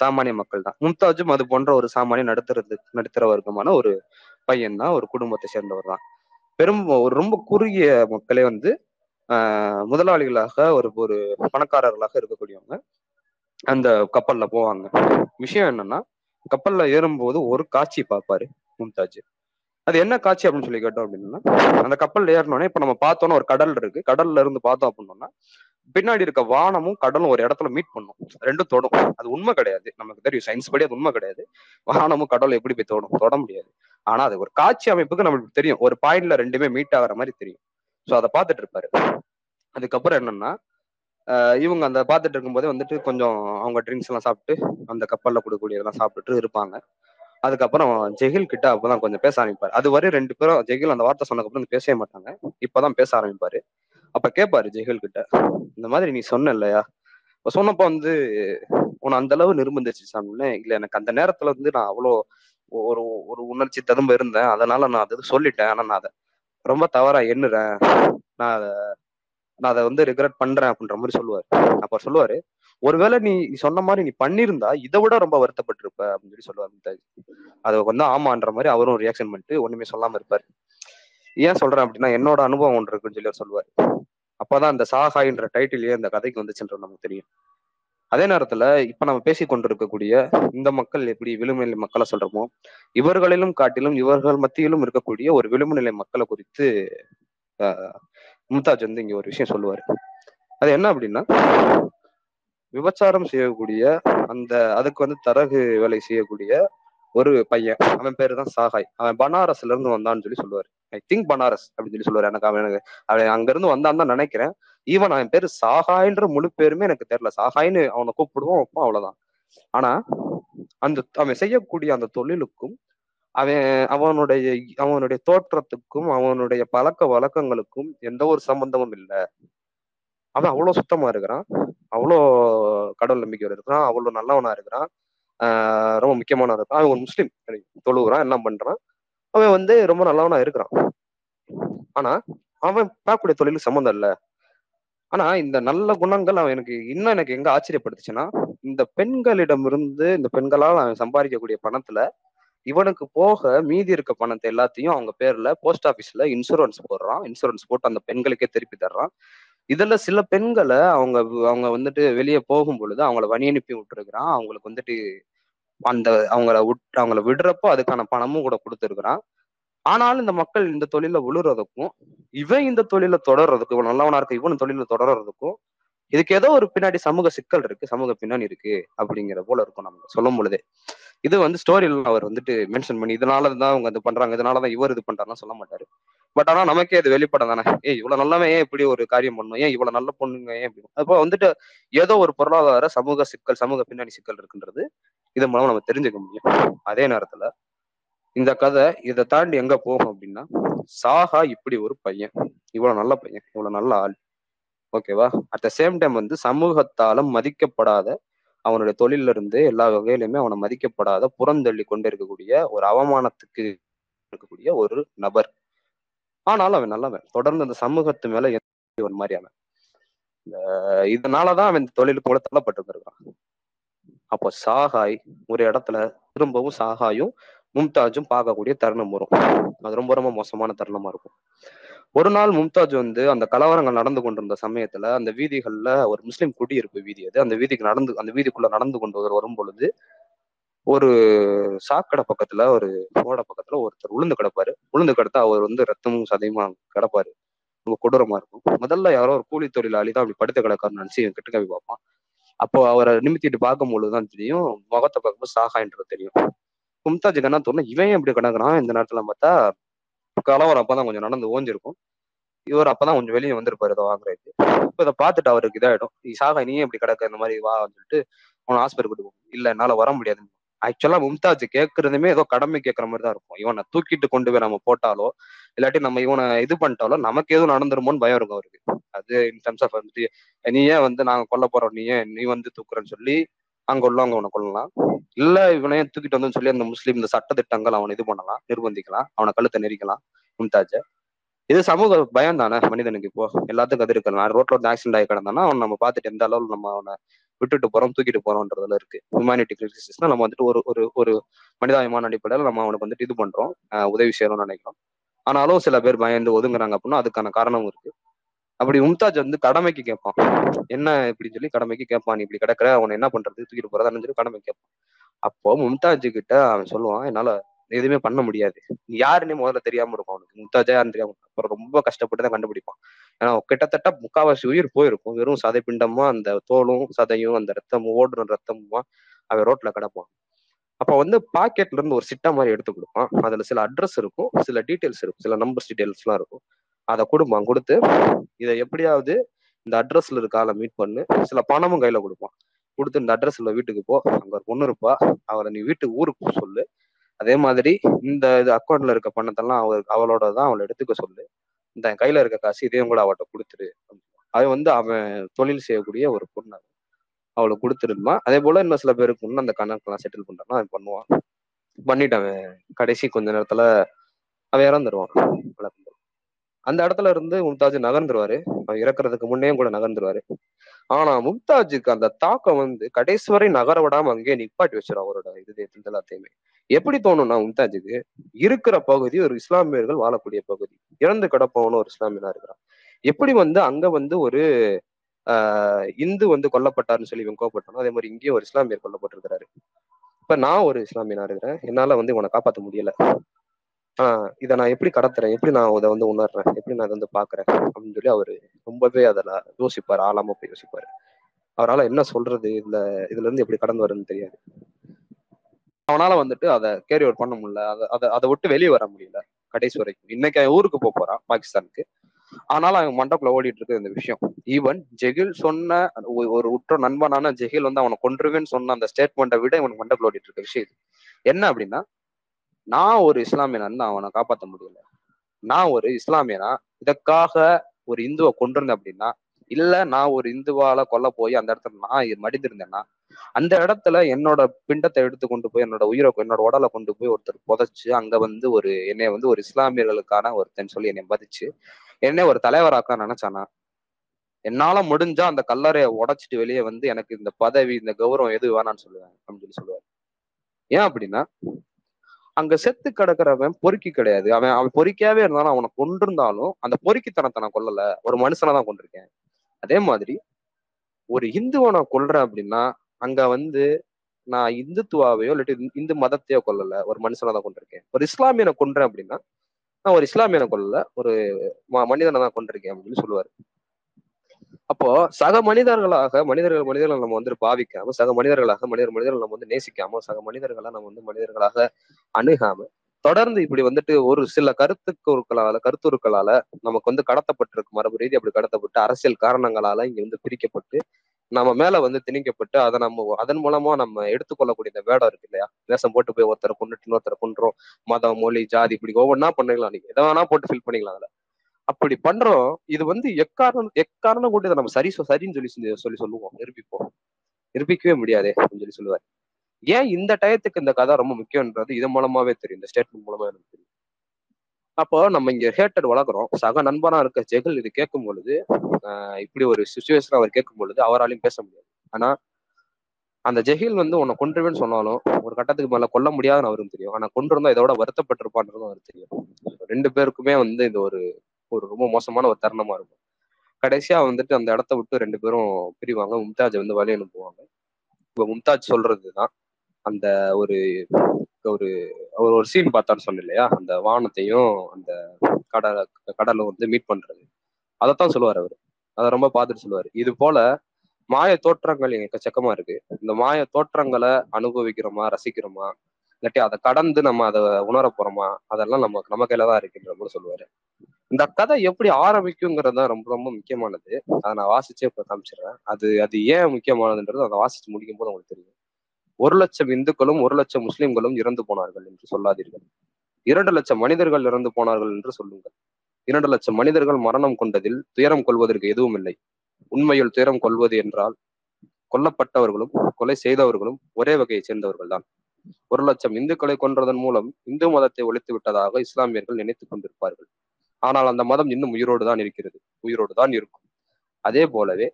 சாமானிய மக்கள் தான். மும்தாஜும் அது போன்ற ஒரு சாமானிய நடுத்தரது நடுத்தர வர்க்கமான ஒரு பையன் தான் ஒரு குடும்பத்தை சேர்ந்தவர் தான். பெரும் ஒரு ரொம்ப குறுகிய மக்களே வந்து ஆஹ் முதலாளிகளாக ஒரு ஒரு பணக்காரர்களாக இருக்கக்கூடியவங்க அந்த கப்பல்ல போவாங்க. விஷயம் என்னன்னா கப்பல்ல ஏறும்போது ஒரு காட்சி பார்ப்பாரு மும்தாஜ். அது என்ன காட்சி அப்படின்னு சொல்லி கேட்டோம் அப்படின்னா அந்த கப்பல் ஏறினோடனே இப்ப நம்ம பார்த்தோன்னா ஒரு கடல் இருக்கு. கடல்ல இருந்து பார்த்தோம் அப்படின்னோம்னா பின்னாடி இருக்க வானமும் கடலும் ஒரு இடத்துல மீட் பண்ணும். ரெண்டும் தொடும். அது உண்மை கிடையாது. நமக்கு தெரியும். சயின்ஸ் படி அது உண்மை கிடையாது. வானமும் கடலும் எப்படி போய் தொடும்? தொட முடியாது. ஆனா அது ஒரு காட்சி அமைப்புக்கு நம்மளுக்கு தெரியும். ஒரு பாயிண்ட்ல ரெண்டுமே மீட் ஆகிற மாதிரி தெரியும். ஸோ அதை பார்த்துட்டு இருப்பாரு. அதுக்கப்புறம் என்னன்னா இவங்க அந்த பார்த்துட்டு இருக்கும்போதே வந்துட்டு கொஞ்சம் அவங்க ட்ரிங்க்ஸ் எல்லாம் சாப்பிட்டு அந்த கப்பல்ல கொடுக்கக்கூடியதெல்லாம் சாப்பிட்டுட்டு இருப்பாங்க. அதுக்கப்புறம் ஜெகில் கிட்ட அப்பதான் கொஞ்சம் பேச ஆரம்பிப்பாரு. அது வரை ரெண்டு பேரும் ஜெகில் அந்த வார்த்தை சொன்னதுக்கப்புறம் வந்து பேசவே மாட்டாங்க. இப்பதான் பேச ஆரம்பிப்பாரு. அப்ப கேட்பாரு ஜெகில் கிட்ட இந்த மாதிரி நீ சொன்ன இல்லையா இப்ப சொன்னப்ப வந்து உன்னை அந்த அளவு நிர்பந்திச்சு சாமின்னு இல்ல எனக்கு அந்த நேரத்துல வந்து நான் அவ்வளோ ஒரு ஒரு உணர்ச்சி ததும்ப இருந்தேன். அதனால நான் அது சொல்லிட்டேன். ஆனா நான் அதை ரொம்ப தவறா எண்ணுறேன். நான் அதை நான் அதை வந்து ரிக்ரெட் பண்றேன் அப்படின்ற மாதிரி சொல்லுவாரு. அப்ப சொல்லுவாரு ஒருவேளை நீ சொன்ன மாதிரி நீ பண்ணியிருந்தா இதை விட ரொம்ப வருத்தப்பட்டிருப்ப அப்படின்னு சொல்லி சொல்லுவார் மும்தாஜ். அதை வந்து ஆமான்ற மாதிரி அவரும் ரியாக்ஷன் பண்ணிட்டு ஒண்ணுமே சொல்லாம இருப்பாரு. ஏன் சொல்றேன் அப்படின்னா என்னோட அனுபவம் ஒன்று இருக்குன்னு சொல்லி அவர் சொல்லுவார். அப்பதான் அந்த சாகாயின்ற டைட்டிலே அந்த கதைக்கு வந்துச்சுன்றது நமக்கு தெரியும். அதே நேரத்துல இப்ப நம்ம பேசி கொண்டிருக்கக்கூடிய இந்த மக்கள் எப்படி விளிம்புநிலை மக்களை சொல்றோமோ இவர்களிலும் காட்டிலும் இவர்கள் மத்தியிலும் இருக்கக்கூடிய ஒரு விளிம்புநிலை மக்களை குறித்து மும்தாஜ் வந்து இங்க ஒரு விஷயம் சொல்லுவாரு. அது என்ன அப்படின்னா விபச்சாரம் செய்யக்கூடிய அந்த அதுக்கு வந்து தரகு வேலை செய்யக்கூடிய ஒரு பையன். அவன் பேரு தான் சாகாய். அவன் பனாரஸ்ல இருந்து வந்தான்னு சொல்லி சொல்லுவாரு. ஐ திங்க் பனாரஸ் அப்படின்னு சொல்லி சொல்லுவாரு. எனக்கு அவன் எனக்கு அவன் அங்க இருந்து வந்தான்னு தான் நினைக்கிறேன். ஈவன் அவன் பேரு சாகாய்ன்ற முழு பேருமே எனக்கு தெரியல. சாகாய்ன்னு அவனை கூப்பிடுவோம் வைப்போம் அவ்வளவுதான். ஆனா அந்த அவன் செய்யக்கூடிய அந்த தொழிலுக்கும் அவன் அவனுடைய அவனுடைய தோற்றத்துக்கும் அவனுடைய பழக்க வழக்கங்களுக்கும் எந்த ஒரு சம்பந்தமும் இல்லை. அவன் அவ்வளவு சுத்தமா இருக்கிறான். அவ்வளோ கடவுள் நம்பிக்கையோட இருக்கிறான். அவ்வளவு நல்லவனா இருக்கிறான். ஆஹ் ரொம்ப முக்கியமானவன் இருக்கான். அவன் ஒரு முஸ்லீம். தொழுகிறான் எல்லாம் பண்றான். அவன் வந்து ரொம்ப நல்லவனா இருக்கிறான். ஆனா அவன் பார்க்கக்கூடிய தொழிலுக்கு சம்மந்தம் இல்ல. ஆனா இந்த நல்ல குணங்கள் அவன் எனக்கு இன்னும் எனக்கு எங்க ஆச்சரியப்படுத்துச்சுன்னா இந்த பெண்களிடமிருந்து இந்த பெண்களால் அவன் சம்பாதிக்கக்கூடிய பணத்துல இவனுக்கு போக மீதி இருக்க பணத்தை எல்லாத்தையும் அவங்க பேர்ல போஸ்ட் ஆபீஸ்ல இன்சூரன்ஸ் போடுறான். இன்சூரன்ஸ் போட்டு அந்த பெண்களுக்கே திருப்பி தர்றான். இதுல சில பெண்களை அவங்க அவங்க வந்துட்டு வெளியே போகும் பொழுது அவங்கள வழி அனுப்பி விட்டுருக்கிறான். அவங்களுக்கு வந்துட்டு அந்த அவங்கள விட் அவங்கள விடுறப்போ அதுக்கான பணமும் கூட கொடுத்துருக்கிறான். ஆனாலும் இந்த மக்கள் இந்த தொழில விழுறதுக்கும் இவன் இந்த தொழில தொடர்றதுக்கும் இவன் நல்லவனா இருக்க இவன் தொழில தொடர்றதுக்கும் இதுக்கு ஏதோ ஒரு பின்னாடி சமூக சிக்கல் இருக்கு சமூக பின்னணி இருக்கு அப்படிங்கிற போல இருக்கும் நம்ம சொல்லும் பொழுதே. இது வந்து ஸ்டோரியில அவர் வந்துட்டு மென்ஷன் பண்ணி இதனால தான் அவங்க இது பண்றாங்க இதனாலதான் இவர் இது பண்றாருன்னு சொல்ல மாட்டாரு. பட் ஆனா நமக்கே அது வெளிப்படம் தானே. ஏன் இவ்வளவு நல்லவன் ஏன் இப்படி ஒரு காரியம் பண்ணணும்? ஏன் இவ்வளவு நல்ல பொண்ணுங்க ஏன் இப்படி? அப்போ வந்துட்டு ஏதோ ஒரு பொருளாதார சமூக சிக்கல் சமூக பின்னணி சிக்கல் இருக்குன்றது இதன் மூலமா நம்ம தெரிஞ்சுக்க முடியும். அதே நேரத்துல இந்த கதை இதை தாண்டி எங்க போகும் அப்படின்னா சாகா இப்படி ஒரு பையன். இவ்வளவு நல்ல பையன் இவ்வளவு நல்ல ஆள். ஓகேவா அட் த சேம் டைம் வந்து சமூகத்தால மதிக்கப்படாத அவனுடைய தொழில இருந்து எல்லா வகையிலுமே அவனை மதிக்கப்படாத புறந்தள்ளி கொண்டு இருக்கக்கூடிய ஒரு அவமானத்துக்கு இருக்கக்கூடிய ஒரு நபர். ஆனாலும் அவன் நல்லவன். தொடர்ந்து அந்த சமூகத்து மேல ஒரு மாதிரி அவன்? இந்த இதனாலதான் அவன் இந்த போல தள்ளப்பட்டிருந்திருக்கான். அப்போ சாகாய் ஒரு இடத்துல திரும்பவும் சாகாயும் மும்தாஜும் பார்க்கக்கூடிய தருணம் வரும். அது ரொம்ப ரொம்ப மோசமான தருணமா இருக்கும். ஒரு நாள் மும்தாஜ் வந்து அந்த கலவரங்கள் நடந்து கொண்டிருந்த சமயத்துல அந்த வீதிகள்ல ஒரு முஸ்லீம் குடியிருப்பு வீதி அது. அந்த வீதிக்கு நடந்து அந்த வீதிக்குள்ள நடந்து கொண்டு வரும் பொழுது ஒரு சாக்கடை பக்கத்துல ஒரு ஓட பக்கத்துல ஒருத்தர் உளுந்து கிடப்பாரு. உளுந்து கிடத்தா அவர் வந்து ரத்தமும் சதையுமா கிடப்பாரு. ரொம்ப கொடூரமா இருக்கும். முதல்ல யாரோ ஒரு கூலி தொழிலாளி தான் அப்படி படுத்து கிடக்காருன்னு நினைச்சு கிட்ட கவி பார்ப்பான். அப்போ அவரை நிமித்திட்டு பார்க்கும் பொழுதுதான் தெரியும் முகத்தை பார்க்கும்போது சாகாயின்றது தெரியும். மும்தாஜ் என்ன தோணும் இவன் எப்படி கிடக்குறான்? இந்த நேரத்துல பார்த்தா கலவரம் அப்பதான் கொஞ்சம் நடந்து ஓஞ்சிருக்கும். இவர் அப்பதான் கொஞ்சம் வெளியே வந்திருப்பாரு இதை வாங்குறதுக்கு. இப்போ இதை பார்த்துட்டு அவருக்கு இதாயிடும். நீ சாகா நீ எப்படி கிடக்க இந்த மாதிரி வா சொல்லிட்டு அவனை ஹாஸ்பிட்டல் கூட்டு போகும் இல்ல என்னால வர முடியாது ஆக்சுவலா மும்தாஜ் கேட்கறதுமே ஏதோ கடமை கேட்கற மாதிரி தான் இருக்கும். இவனை தூக்கிட்டு கொண்டு போய் நம்ம போட்டாலோ இல்லாட்டி நம்ம இவனை இது பண்ணிட்டாலோ நமக்கு எதுவும் நடந்துருமோன்னு பயம் இருக்கும் அவருக்கு. அது இன் டர்ம்ஸ் ஆஃப் வந்து நீ ஏன் வந்து நாங்க கொல்ல போறோம்? நீ ஏன் நீ வந்து தூக்குறன்னு சொல்லி அங்க உள்ளவங்க அவனை கொள்ளலாம் இல்ல இவனையே தூக்கிட்டு வந்தோம்னு சொல்லி அந்த முஸ்லீம் இந்த சட்ட திட்டங்கள் அவனை இது பண்ணலாம் நிர்பந்திக்கலாம் அவனை கழுத்தை நெரிக்கலாம் மும்தாஜ. இது சமூக பயம் தானே மனிதனுக்கு இப்போ? எல்லாத்துக்கும் அது இருக்கு நான் ரோட்ல வந்து ஆக்சிடென்ட் ஆகி கிடந்தானா அவன் நம்ம பார்த்துட்டு எந்த அளவுக்கு நம்ம அவனை விட்டுட்டு போறோம் தூக்கிட்டு போறோம்ன்றதுல இருக்கு. ஹியூமானிட்டி கிரிசிஸ்னா நம்ம வந்துட்டு ஒரு ஒரு ஒரு மனிதாபிமான அடிப்படையில் நம்ம அவனுக்கு வந்துட்டு இது பண்றோம். உதவி செய்யணும்னு நினைக்கிறோம். ஆனாலும் சில பேர் பயந்து ஒதுங்குறாங்க அப்படின்னா அதுக்கான காரணமும் இருக்கு. அப்படி மும்தாஜ் வந்து கடமைக்கு கேட்பான். என்ன இப்படின்னு சொல்லி கடமைக்கு கேட்பான். நீ இப்படி கிடக்குற அவனை என்ன பண்றது? தூக்கிட்டு போறதான்னு சொல்லி கடமை கேட்பான். அப்போ மும்தாஜ் கிட்ட அவன் சொல்லுவான் என்னால எதுவுமே பண்ண முடியாது. நீ யாருன்னே முதல்ல தெரியாம இருக்கும் அவனுக்கு. மும்தாஜா யாருன்னு தெரியாம அப்புறம் ரொம்ப கஷ்டப்பட்டு தான் கண்டுபிடிப்பான். ஏன்னா கிட்டத்தட்ட முக்காவாசி உயிர் போயிருக்கும். வெறும் சதை பிண்டமா அந்த தோலும் சதையும் அந்த ரத்தமும் ஓடுற ரத்தமுமா அவன் ரோட்ல கிடப்பான். அப்ப வந்து பாக்கெட்ல இருந்து ஒரு சிட்டா மாதிரி எடுத்து கொடுப்பான். அதுல சில அட்ரஸ் இருக்கும். சில டீட்டெயில்ஸ் இருக்கும். சில நம்பர்ஸ் டீட்டெயில்ஸ் எல்லாம் இருக்கும். அதை கொடுப்பான். கொடுத்து இதை எப்படியாவது இந்த அட்ரஸ்ல இருக்க ஆளை மீட் பண்ணு. சில பணமும் கையில கொடுப்பான். கொடுத்து இந்த அட்ரஸ்ல வீட்டுக்கு போ. அங்க ஒரு பொண்ணு இருப்பா. அவளை நீ வீட்டுக்கு ஊருக்கு சொல்லு. அதே மாதிரி இந்த இது அக்கௌண்ட்ல இருக்க பணத்தெல்லாம் அவ அவளோட தான் அவளை எடுத்துக்க சொல்லு. இந்த கையில இருக்க காசு இதையும் கூட அவட்ட கொடுத்துரு. அது வந்து அவன் தொழில் செய்யக்கூடிய ஒரு பொண்ணு அவளுக்கு கொடுத்துருமா. அதே போல இன்னும் சில பேருக்கு இன்னும் அந்த கணக்கெல்லாம் செட்டில் பண்றான்னா அவன் பண்ணுவான். பண்ணிட்டு அவன் கடைசி கொஞ்ச நேரத்துல அவன் இறந்துருவான். அந்த இடத்துல இருந்து மும்தாஜ் நகர்ந்துருவாரு. அவன் இறக்குறதுக்கு முன்னேயும் கூட நகர்ந்துருவாரு. ஆனா மும்தாஜுக்கு அந்த தாக்கம் வந்து கடைசி வரை நகர விடாம அங்கேயே நிப்பாட்டி வச்சிடும் அவரோட இது எல்லாத்தையுமே. எப்படி தோணும்னா மும்தாஜுக்கு இருக்கிற பகுதி ஒரு இஸ்லாமியர்கள் வாழக்கூடிய பகுதி. இறந்து கிடப்பவனு ஒரு இஸ்லாமியனா இருக்கிறான். எப்படி வந்து அங்க வந்து ஒரு ஆஹ் இந்து வந்து கொல்லப்பட்டாருன்னு சொல்லி இவன் கோவப்பட்டானோ அதே மாதிரி இங்கேயும் ஒரு இஸ்லாமியர் கொல்லப்பட்டிருக்கிறாரு. இப்ப நான் ஒரு இஸ்லாமியனா இருக்கிறேன். என்னால வந்து இவனை காப்பாற்ற முடியல. ஆஹ் இதை நான் எப்படி கடத்துறேன்? எப்படி நான் இதை வந்து உணர்றேன்? எப்படி நான் இதை வந்து பாக்குறேன்? அப்படின்னு சொல்லி அவரு ரொம்பவே அதில் யோசிப்பாரு. ஆழாம போய் யோசிப்பாரு. அவரால் என்ன சொல்றது? இதுல இதுல இருந்து எப்படி கடந்து வருதுன்னு தெரியாது. அவனால வந்துட்டு அதை கேரி அவுட் பண்ண முடியல. அதை அதை அதை விட்டு வெளியே வர முடியல. கடைசி வரைக்கும். இன்னைக்கு அவன் ஊருக்கு போக போறான் பாகிஸ்தானுக்கு. ஆனாலும் அவன் மண்டபத்துல ஓடிட்டு இருக்கு இந்த விஷயம். ஈவன் ஜெகில் சொன்ன ஒரு உற்ற நண்பனான ஜெகில் வந்து அவனை கொன்றுவேன்னு சொன்ன அந்த ஸ்டேட்மெண்ட்டை விட இவனுக்கு மண்டக்குள்ள ஓடிட்டு இருக்க விஷயம் இது. என்ன அப்படின்னா நான் ஒரு இஸ்லாமியனா அவனை காப்பாற்ற முடியல. நான் ஒரு இஸ்லாமியனா இதற்காக ஒரு இந்துவை கொண்டிருந்தேன் அப்படின்னா இல்ல நான் ஒரு இந்துவால கொல்ல போய் அந்த இடத்துல நான் மடிந்திருந்தேன்னா அந்த இடத்துல என்னோட பிண்டத்தை எடுத்து கொண்டு போய் என்னோட உயிரை என்னோட உடலை கொண்டு போய் ஒருத்தர் புதைச்சு அங்க வந்து ஒரு என்னை வந்து ஒரு இஸ்லாமியர்களுக்கான ஒருத்தன் சொல்லி என்னை மதிச்சு என்னை ஒரு தலைவராக்க நினைச்சானா? என்னால முடிஞ்சா அந்த கல்லறையை உடைச்சிட்டு வெளியே வந்து எனக்கு இந்த பதவி இந்த கௌரவம் எது வேணாம்னு சொல்லுவேன் அப்படின்னு சொல்லி சொல்லுவார். ஏன் அப்படின்னா அங்க செத்து கிடக்குறவன் பொறுக்கி கிடையாது. அவன் அவன் பொறுக்கியாவே இருந்தாலும் அவனை கொண்டிருந்தாலும் அந்த பொறுக்கித்தனத்தை நான் கொல்லல. ஒரு மனுஷனை தான் கொண்டிருக்கேன் அதே மாதிரி ஒரு இந்துவனை கொல்றேன் அப்படின்னா அங்க வந்து நான் இந்துத்துவாவையோ இல்லாட்டி இந்து மதத்தையோ கொல்லல. ஒரு மனுஷனை தான் கொண்டிருக்கேன் ஒரு இஸ்லாமியனை கொன்றேன் அப்படின்னா நான் ஒரு இஸ்லாமியனை கொல்லல. ஒரு மனிதனை தான் கொண்டிருக்கேன் அப்படின்னு சொல்லுவாரு. அப்போ சக மனிதர்களாக மனிதர்கள் மனிதர்களை நம்ம வந்து பாவிக்காம சக மனிதர்களாக மனிதர் மனிதர்கள் நம்ம வந்து நேசிக்காம சக மனிதர்களை நம்ம வந்து மனிதர்களாக அணுகாம தொடர்ந்து இப்படி வந்துட்டு ஒரு சில கருத்துக்குறால கருத்துருக்களால நமக்கு வந்து கடத்தப்பட்டிருக்கு மரபு ரீதி அப்படி கடத்தப்பட்டு அரசியல் காரணங்களால இங்க வந்து பிரிக்கப்பட்டு நம்ம மேல வந்து திணிக்கப்பட்டு அதை நம்ம அதன் மூலமா நம்ம எடுத்துக்கொள்ளக்கூடிய இந்த வேடம் இருக்கு இல்லையா? வேஷம் போட்டு போய் ஒருத்தரை கொண்டுட்டு இன்னொருத்தரை கொண்டுறோம் மதம் மொழி ஜாதி இப்படி ஒவ்வொன்றா பண்ணிக்கலாம் நீங்க. எதை வேணா போட்டு ஃபில் பண்ணிக்கலாம் அதுல. அப்படி பண்றோம். இது வந்து எக்காரணம் எக்காரணம் கூட இதை நம்ம சரி சொ- சரின்னு சொல்லி சொல்லி- சொல்லி சொல்லுவோம். நிரூபிப்போம். நிரூபிக்கவே முடியாதே அப்படின்னு சொல்லி சொல்லுவார். ஏன் இந்த டயத்துக்கு இந்த கதை ரொம்ப முக்கியன்றது இது மூலமாவே தெரியும். இந்த ஸ்டேட்மெண்ட் மூலமா எனக்கு தெரியும். அப்போ நம்ம இங்க ஹேட்டட் வளர்க்குறோம். சக நண்பனா இருக்க ஜெகல் இது கேட்கும் பொழுது இப்படி ஒரு சுச்சுவேஷன் அவர் கேட்கும் பொழுது அவராலையும் பேச முடியாது. ஆனா அந்த ஜெகில் வந்து உன்னை கொன்றுவேன்னு சொன்னாலும் ஒரு கட்டத்துக்கு மேல கொல்ல முடியாதுன்னு அவருக்கு தெரியும். ஆனா கொண்டிருந்தா இதோட வருத்தப்பட்டிருப்பான்றதும் அவருக்கு தெரியும். ரெண்டு பேருக்குமே வந்து இது ஒரு ஒரு ரொம்ப மோசமான ஒரு தருணமா இருக்கும். கடைசியா வந்துட்டு அந்த இடத்த விட்டு ரெண்டு பேரும் பிரிவாங்க. மும்தாஜ் வந்து வழி அனுப்புவாங்க இப்ப மும்தாஜ் சொல்றதுதான் அந்த ஒரு ஒரு ஒரு ஒரு சீன் பார்த்தான்னு சொன்னேன் இல்லையா அந்த வானத்தையும் அந்த கடலை கடலும் வந்து மீட் பண்றது. அதைத்தான் சொல்லுவார் அவர். அதை ரொம்ப பார்த்துட்டு சொல்லுவார். இது போல மாய தோற்றங்கள் எக்கச்சக்கமா இருக்கு. இந்த மாய தோற்றங்களை அனுபவிக்கிறோமா ரசிக்கிறோமா? இல்லாட்டி அதை கடந்து நம்ம அதை உணர போறோமா? அதெல்லாம் நம்ம நம்ம கையில தான் இருக்குன்ற மாதிரி சொல்லுவாரு. இந்த கதை எப்படி ஆரம்பிக்குங்கிறது தான் ரொம்ப ரொம்ப முக்கியமானது. அதை நான் வாசிச்சே இப்போ காமிச்சிடுறேன். அது அது ஏன் முக்கியமானதுன்றது அதை வாசிச்சு முடிக்கும் போது உங்களுக்கு தெரியும். ஒரு லட்சம் இந்துக்களும் ஒரு லட்சம் முஸ்லிம்களும் இறந்து போனார்கள் என்று சொல்லாதீர்கள். இரண்டு லட்சம் மனிதர்கள் இறந்து போனார்கள் என்று சொல்லுங்கள். இரண்டு லட்சம் மனிதர்கள் மரணம் கொண்டதில் துயரம் கொள்வதற்கு எதுவும் இல்லை. உண்மையில் துயரம் கொள்வது என்றால் கொல்லப்பட்டவர்களும் கொலை செய்தவர்களும் ஒரே வகையை சேர்ந்தவர்கள் தான் ஒரு லட்சம் இந்துக்களை கொன்றதன் மூலம் இந்து மதத்தை ஒழித்து விட்டதாக இஸ்லாமியர்கள் நினைத்துக் கொண்டிருப்பார்கள். ஆனால் அந்த மதம் இன்னும் உயிரோடு தான் இருக்கிறது. உயிரோடு தான் இருக்கும். அதே போலவே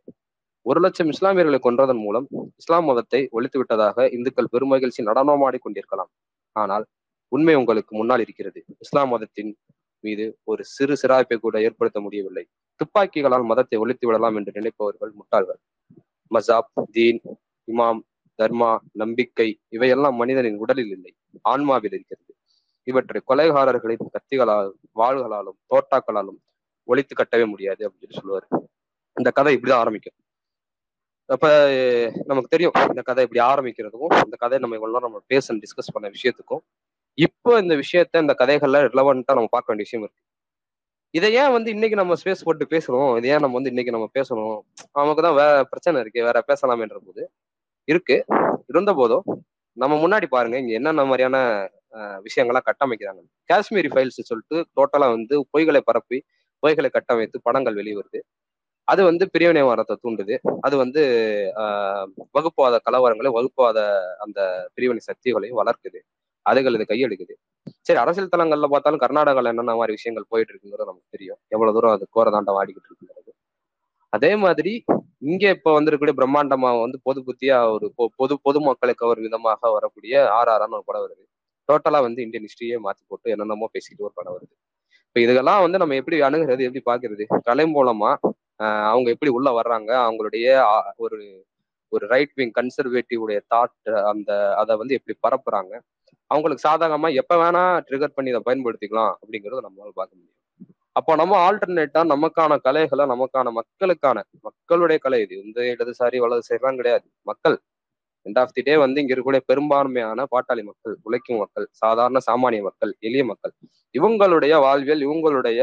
ஒரு லட்சம் இஸ்லாமியர்களை கொன்றதன் மூலம் இஸ்லாம் மதத்தை ஒழித்து விட்டதாக இந்துக்கள் பெருமகிழ்ச்சி நடனமாடி கொண்டிருக்கலாம் ஆனால் உண்மை உங்களுக்கு முன்னால் இருக்கிறது. இஸ்லாம் மதத்தின் மீது ஒரு சிறு சிராய்ப்பை கூட ஏற்படுத்த முடியவில்லை. துப்பாக்கிகளால் மதத்தை ஒழித்து விடலாம் என்று நினைப்பவர்கள் முட்டாள்கள். மசாப் தீன் இமாம் தர்மா நம்பிக்கை இவையெல்லாம் மனிதனின் உடலில் இல்லை ஆன்மாவில் இருக்கிறது. இவற்றை கொலைகாரர்களின் கத்திகளாலும் வாள்களாலும் தோட்டாக்களாலும் ஒழித்து கட்டவே முடியாது அப்படின்னு சொல்லுவாரு. இந்த கதை இப்படிதான் ஆரம்பிக்கும். அப்ப நமக்கு தெரியும் இந்த கதை இப்படி ஆரம்பிக்கிறதுக்கும் இந்த கதை நம்ம இவ்வளோ நம்ம பேச டிஸ்கஸ் பண்ண விஷயத்துக்கும் இப்போ இந்த விஷயத்த இந்த கதைகள்ல ரிலவெண்டா நம்ம பார்க்க வேண்டிய விஷயம் இருக்கு. இதை ஏன் வந்து இன்னைக்கு நம்ம ஸ்பேஸ் போட்டு பேசணும் இதை ஏன் நம்ம வந்து இன்னைக்கு நம்ம பேசணும்? நமக்கு தான் வேற பிரச்சனை இருக்கு வேற பேசலாமேன்ற போது இருக்கு. இருந்த போதும் நம்ம முன்னாடி பாருங்க இங்க என்னென்ன மாதிரியான விஷயங்கள்லாம் கட்டமைக்கிறாங்க. காஷ்மீரி ஃபைல்ஸ் சொல்லிட்டு டோட்டலா வந்து பொய்களை பரப்பி பொய்களை கட்டமைத்து படங்கள் வெளிவருது. அது வந்து பிரிவினை வாரத்தை தூண்டுது. அது வந்து வகுப்புவாத கலவரங்களை வகுப்புவாத அந்த பிரிவினை சக்திகளையும் வளர்க்குது. அதுகள் இது கையெடுக்குது சரி அரசியல் தளங்கள்ல பார்த்தாலும் கர்நாடகாவில் என்னென்ன மாதிரி விஷயங்கள் போயிட்டு இருக்குங்கிறது நமக்கு தெரியும். எவ்வளவு தூரம் அது கோரதாண்டம் ஆடிக்கிட்டு இருக்குங்கிறது. அதே மாதிரி இங்க இப்ப வந்திருக்கக்கூடிய பிரம்மாண்டமா வந்து பொது புத்தியா ஒரு பொது பொதுமக்களுக்கு கவர் விதமாக வரக்கூடிய ஆர் ஆர்னு ஒரு படம் வருது. டோட்டலா வந்து இந்தியன் ஹிஸ்டரியே மாத்தி போட்டு என்னென்னமோ பேசிட்டு ஒரு படம் வருது. இப்போ இதெல்லாம் வந்து நம்ம எப்படி அணுகிறது எப்படி பாக்குறது கலை மூலமா அவங்க எப்படி உள்ள வர்றாங்க? அவங்களுடைய ஒரு ஒரு ரைட் விங் கன்சர்வேட்டிவ் உடைய தாட் அந்த அதை வந்து எப்படி பரப்புறாங்க? அவங்களுக்கு சாதகமா எப்ப வேணா ட்ரிகர் பண்ணி இதை பயன்படுத்திக்கலாம் அப்படிங்கறத நம்மளால பார்க்க முடியும். அப்போ நம்ம ஆல்டர்னேட்டா நமக்கான கலைகளை நமக்கான மக்களுக்கான மக்களுடைய கலை இது. இந்த இடதுசாரி வலதுசாரிலாம் கிடையாது. மக்கள். எண்ட் ஆஃப் தி டே வந்து இங்க இருக்கக்கூடிய பெரும்பான்மையான பாட்டாளி மக்கள் உழைக்கும் மக்கள் சாதாரண சாமானிய மக்கள் எளிய மக்கள் இவங்களுடைய வாழ்வியல் இவங்களுடைய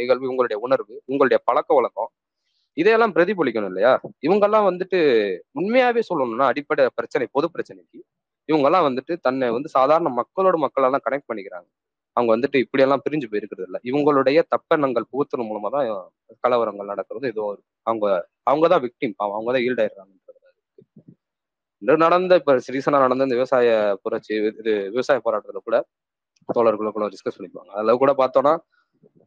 நிகழ்வு இவங்களுடைய உணர்வு உங்களுடைய பழக்க வழக்கம் இதையெல்லாம் பிரதிபலிக்கணும் இல்லையா? இவங்கெல்லாம் வந்துட்டு உண்மையாவே சொல்லணும்னா அடிப்படை பிரச்சனை பொது பிரச்சனைக்கு இவங்கெல்லாம் வந்துட்டு தன்னை வந்து சாதாரண மக்களோட மக்களெல்லாம் கனெக்ட் பண்ணிக்கிறாங்க. அவங்க வந்துட்டு இப்படியெல்லாம் பிரிஞ்சு போயிருக்கிறது இல்லை. இவங்களுடைய தப்பெண்ணங்கள் புகுத்துறது மூலமா தான் கலவரங்கள் நடக்கிறது ஏதோ ஒரு அவங்க அவங்க தான் விக்டிம் அவங்க தான் ஈல்டாயிடுறாங்க நடந்த இப்ப ரீசனா நடந்த இந்த விவசாய புரட்சி இது விவசாய போராட்டத்துல கூட தோழர்களுக்குள்ள டிஸ்கஸ் பண்ணிப்பாங்க அதுல கூட பார்த்தோம்னா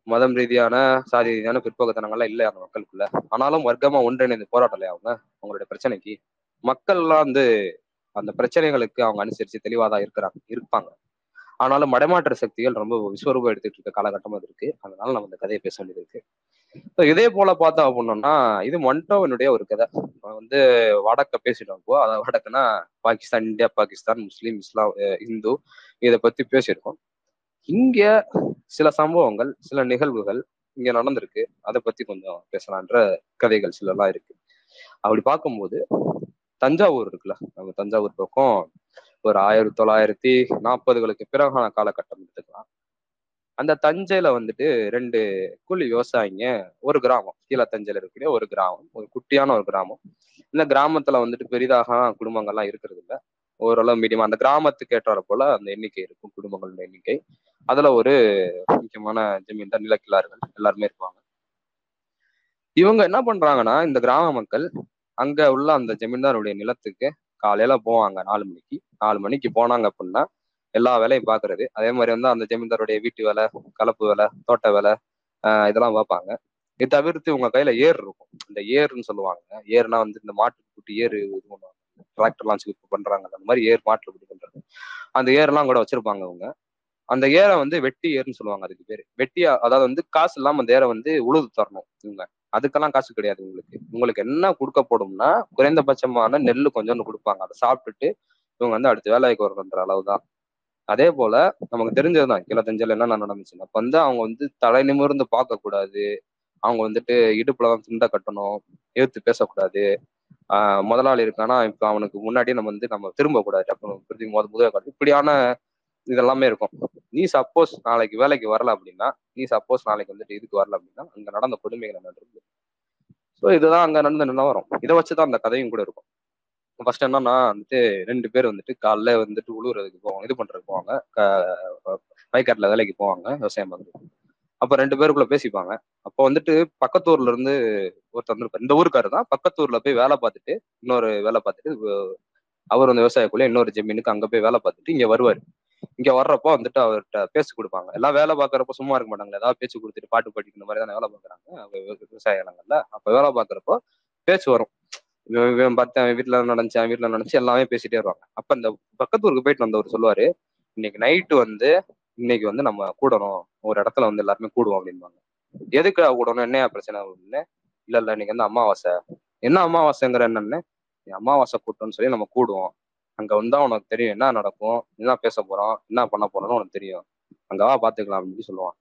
மதம் ரீதியான சாதி ரீதியான பிற்போக்குத்தனங்கள்லாம் இல்லை அந்த மக்களுக்குள்ள. ஆனாலும் வர்க்கமா ஒன்றிணைந்து போராட்டலையா அவங்க? அவங்களுடைய பிரச்சனைக்கு. மக்கள்லாம் வந்து அந்த பிரச்சனைகளுக்கு அவங்க அனுசரிச்சு தெளிவாக தான் இருக்கிறாங்க இருப்பாங்க. ஆனாலும் மடமாற்ற சக்திகள் ரொம்ப விஸ்வரூபம் எடுத்துட்டு இருக்க காலகட்டமா அது இருக்கு. அதனால நம்ம இந்த கதையை பேச வேண்டியது இருக்கு. இதே போல பார்த்தோம் அப்படின்னோம்னா இது மண்டோவனுடைய ஒரு கதை. வந்து வடக்க பேசிட்டோம் இப்போ. அதாவது வடக்குனா பாகிஸ்தான் இந்தியா பாகிஸ்தான் முஸ்லீம் இஸ்லாம் இந்து இதை பத்தி பேசியிருக்கோம். இங்க சில சம்பவங்கள் சில நிகழ்வுகள் இங்க நடந்திருக்கு. அதை பத்தி கொஞ்சம் பேசலான்ற கதைகள் சில எல்லாம் இருக்கு. அப்படி பார்க்கும்போது தஞ்சாவூர் இருக்குல்ல? நம்ம தஞ்சாவூர் பக்கம் ஒரு ஆயிரத்தி தொள்ளாயிரத்தி நாற்பதுகளுக்கு பிறகான காலகட்டம் எடுத்துக்கலாம். அந்த தஞ்சையில வந்துட்டு ரெண்டு கூலி விவசாயிங்க ஒரு கிராமம். கீழே தஞ்சையில இருக்கக்கூடிய ஒரு கிராமம். ஒரு குட்டியான ஒரு கிராமம். இந்த கிராமத்துல வந்துட்டு பெரிதாக குடும்பங்கள்லாம் இருக்கிறது இல்ல ஓரளவு மீடியமா அந்த கிராமத்துக்கு ஏற்றாற போல அந்த எண்ணிக்கை இருக்கும் குடும்பங்களோட எண்ணிக்கை. அதுல ஒரு முக்கியமான ஜமீன்தார் நிலக்கிழார்கள் எல்லாருமே இருப்பாங்க. இவங்க என்ன பண்றாங்கன்னா இந்த கிராம மக்கள் அங்க உள்ள அந்த ஜமீன்தாருடைய நிலத்துக்கு காலையில போவாங்க நாலு மணிக்கு. நாலு மணிக்கு போனாங்க அப்படின்னா எல்லா வேலையும் பாக்குறது. அதே மாதிரி வந்து அந்த ஜமீன்தாருடைய வீட்டு வேலை கலப்பு வேலை தோட்ட வேலை இதெல்லாம் பார்ப்பாங்க இது தவிர்த்து உங்க கையில ஏர் இருக்கும். இந்த ஏர்னு சொல்லுவாங்க. ஏர்னா வந்து இந்த மாட்டு கூட்டி ஏர் இது பண்ணுவாங்க. டிராக்டர்லாம் லான்ச் இப்ப பண்றாங்க. அந்த மாதிரி ஏர் மாட்டுல கூட்டி பண்றது. அந்த ஏர்லாம் கூட வச்சிருப்பாங்க அவங்க. அந்த ஏரை வந்து வெட்டி ஏர்னு சொல்லுவாங்க அதுக்கு பேர். வெட்டி அதாவது வந்து காசு இல்லாம அந்த ஏரை வந்து உழுது தரணும் இவங்க. அதுக்கெல்லாம் காசு கிடையாது உங்களுக்கு உங்களுக்கு என்ன கொடுக்கப்படும்னா குறைந்தபட்சமான நெல் கொஞ்சோண்டு கொடுப்பாங்க. அதை சாப்பிட்டுட்டு இவங்க வந்து அடுத்த வேலைக்கு வரணுன்ற அளவுதான். அதே போல நமக்கு தெரிஞ்சதுதான். கிளத்தஞ்சல் என்ன நடந்துச்சுன்னா அப்ப வந்து அவங்க வந்து தலை நிமிர்ந்து பார்க்க கூடாது அவங்க வந்துட்டு இடுப்புலதான் தான் கட்டணும். எதிர்த்து பேசக்கூடாது. ஆஹ் முதலாளி இருக்கானா இப்ப அவனுக்கு முன்னாடியே நம்ம வந்து நம்ம திரும்ப கூடாது அப்புறம் பிரதி முத முதல் இப்படியான இதெல்லாமே இருக்கும். நீ சப்போஸ் நாளைக்கு வேலைக்கு வரல அப்படின்னா நீ சப்போஸ் நாளைக்கு வந்துட்டு இதுக்கு வரல அப்படின்னா அங்க நடந்த கொடுமைகள் என்ன நடந்தது ஸோ இதுதான் அங்க நடந்த நிலவரம் இதை வச்சுதான் அந்த கதையும் கூட இருக்கும். ஃபர்ஸ்ட் என்னன்னா வந்துட்டு ரெண்டு பேர் வந்துட்டு காலைல வந்துட்டு உழுவுறதுக்கு போவாங்க இது பண்றதுக்கு போவாங்க. வயக்காட்டுல வேலைக்கு போவாங்க விவசாயம் பார்க்குறது அப்போ ரெண்டு பேருக்குள்ள பேசிப்பாங்க. அப்போ வந்துட்டு பக்கத்தூர்ல இருந்து ஒருத்தர் வந்து இந்த ஊருக்காரு தான். பக்கத்தூர்ல போய் வேலை பார்த்துட்டு இன்னொரு வேலை பார்த்துட்டு அவர் வந்து விவசாயக்குள்ளே இன்னொரு ஜமீனுக்கு அங்க போய் வேலை பார்த்துட்டு இங்க வருவார். இங்க வர்றப்போ வந்துட்டு அவர்கிட்ட பேசி கொடுப்பாங்க. எல்லாம் வேலை பார்க்குறப்ப சும்மா இருக்க மாட்டாங்களே. ஏதாவது பேச்சு கொடுத்துட்டு பாட்டு படிக்கிற மாதிரி தானே வேலை பார்க்குறாங்க. விவசாய இடங்கள்ல அப்போ வேலை பார்க்குறப்போ பேச்சு வரும். பார்த்தேன் அவன் வீட்டுல நடந்துச்சு அவன் வீட்டுல நடந்துச்சு எல்லாமே பேசிட்டே வருவாங்க. அப்ப இந்த பக்கத்தூருக்கு போயிட்டு வந்தவர் சொல்லுவாரு இன்னைக்கு நைட்டு வந்து இன்னைக்கு வந்து நம்ம கூடணும். ஒரு இடத்துல வந்து எல்லாருமே கூடுவோம் அப்படின்பாங்க எதுக்கு கூடணும்? என்னையா பிரச்சனை? அப்படின்னு. இல்ல இல்ல இன்னைக்கு வந்து அமாவாசை. என்ன அமாவாசைங்கிற என்னன்னு? நீ அமாவாசை கூட்டம்னு சொல்லி நம்ம கூடுவோம். அங்க வந்தா உனக்கு தெரியும் என்ன நடக்கும்? என்ன பேச போறோம்? என்ன பண்ண போறோம்னு உனக்கு தெரியும். அங்கவா பாத்துக்கலாம் அப்படின்னு சொல்லுவான்.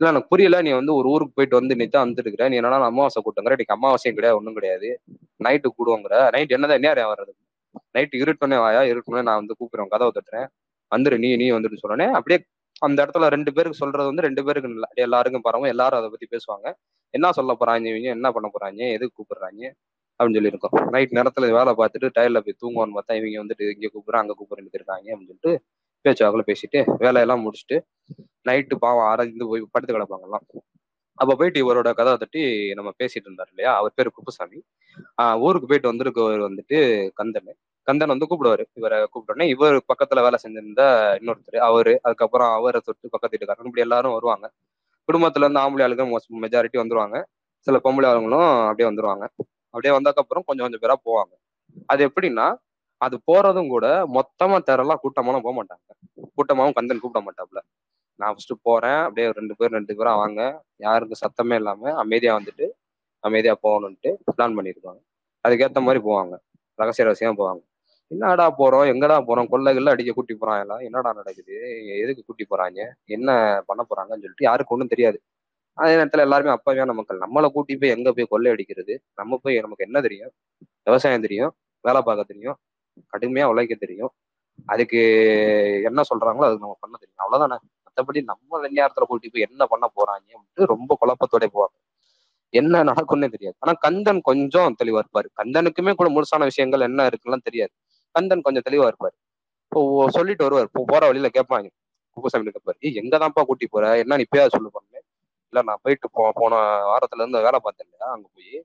இல்ல எனக்கு புரியல. நீ வந்து ஒரு ஊருக்கு போயிட்டு வந்து நீ தான் வந்துட்டு நீ என்னன்னா அமாவாசை கூட்டங்கிற இன்னைக்கு அமாவாசையும் கிடையாது ஒண்ணும் கிடையாது. நைட்டு கூடுவோங்கிற. நைட் என்னதான் என்ன வர்றது? நைட்டு இருட்டோன்னே வாயா இருட்டோன்னே நான் வந்து கூப்பிடுறேன் கதவை தட்டுறேன். வந்துரு நீ நீ வந்துட்டு சொன்னோடனே அப்படியே அந்த இடத்துல ரெண்டு பேருக்கு சொல்றது வந்து ரெண்டு பேருக்கு இல்ல எல்லாருக்கும் பரவும். எல்லாரும் அதை பத்தி பேசுவாங்க. என்ன சொல்ல போறாங்க இவங்க? என்ன பண்ண போறாங்க? எதுக்கு கூப்பிடுறாங்க? அப்படின்னு சொல்லியிருக்கோம். நைட் நேரத்துல வேலை பார்த்துட்டு டயர்ல போய் தூங்குவோம்னு பார்த்தா இவங்க வந்துட்டு இங்க கூப்பிடுறேன் அங்க கூப்பிடுறேன் இருக்காங்க அப்படின்னு சொல்லிட்டு பேச்சுவாக்கில் பேசிட்டு வேலையெல்லாம் முடிச்சுட்டு நைட்டு பாவம் ஆராய்ந்து போய் படுத்து கிடப்பாங்கலாம் அப்போ போயிட்டு இவரோட கதவை தட்டி நம்ம பேசிட்டு இருந்தார் இல்லையா? அவர் பேர் குப்புசாமி. ஊருக்கு போயிட்டு வந்திருக்கவர் வந்துட்டு கந்தன். கந்தன் வந்து கூப்பிடுவாரு. இவரை கூப்பிட்டோன்னே இவர் பக்கத்துல வேலை செஞ்சிருந்த இன்னொருத்தர் அவரு. அதுக்கப்புறம் அவரை தொட்டு பக்கத்து வீட்டுக்காரங்க இப்படி எல்லாரும் வருவாங்க. குடும்பத்துல இருந்து ஆம்பளை ஆளுங்க மெஜாரிட்டி வந்துருவாங்க. சில பொம்பளை ஆளுங்களும் அப்படியே வந்துருவாங்க. அப்படியே வந்ததுக்கப்புறம் கொஞ்சம் கொஞ்சம் பேரா போவாங்க. அது எப்படின்னா அது போறதும் கூட மொத்தமா தெரலாம் கூட்டமாலாம் போக மாட்டாங்க. கூட்டமாவும் கந்தன் கூப்பிட மாட்டாப்ல. நான் ஃபர்ஸ்ட் போறேன். அப்படியே ரெண்டு பேர் ரெண்டு பேரா வாங்க. யாருக்கும் சத்தமே இல்லாம அமைதியா வந்துட்டு அமைதியா போகணும்ட்டு பிளான் பண்ணிருப்பாங்க அதுக்கேற்ற மாதிரி போவாங்க. ரகசிய ரகசியமா போவாங்க. என்னடா போறோம்? எங்கடா போறோம்? கொள்ளைகள்ல அடிக்க கூட்டி போறான் எல்லாம். என்னடா நடக்குது? எதுக்கு கூட்டி போறாங்க? என்ன பண்ண போறாங்கன்னு சொல்லிட்டு யாருக்கு ஒன்றும் தெரியாது. அதே நேரத்துல எல்லாருமே அப்பாவியான மக்கள். நம்மளை கூட்டி போய் எங்க போய் கொள்ளை அடிக்கிறது? நம்ம போய் நமக்கு என்ன தெரியும்? விவசாயம் தெரியும் வேலை பார்க்க தெரியும். கடுமையா உழைக்க தெரியும். அதுக்கு என்ன சொல்றாங்களோ அதுக்கு நம்ம பண்ண தெரியும். அவ்வளவுதானே? மற்றபடி நம்ம நேரத்துல போயிட்டு போய் என்ன பண்ண போறாங்க அப்படின்ட்டு ரொம்ப குழப்பத்தோட போவாங்க. என்ன நடக்கும்னே தெரியாது. ஆனா கந்தன் கொஞ்சம் தெளிவா இருப்பாரு. கந்தனுக்குமே கூட முழுசான விஷயங்கள் என்ன இருக்குலாம் தெரியாது. கந்தன் கொஞ்சம் தெளிவா இருப்பாரு. இப்போ சொல்லிட்டு வருவார். இப்போ போற வழியில கேட்பாங்க குப்புசாமி கேட்பாரு ஏ எங்கதான்ப்பா கூட்டி போற? என்ன நீ பேர் சொல்லு பண்ணு. இல்ல நான் போயிட்டு போ போன வாரத்துல இருந்து வேலை பார்த்தேன் இல்லையா அங்க போய்.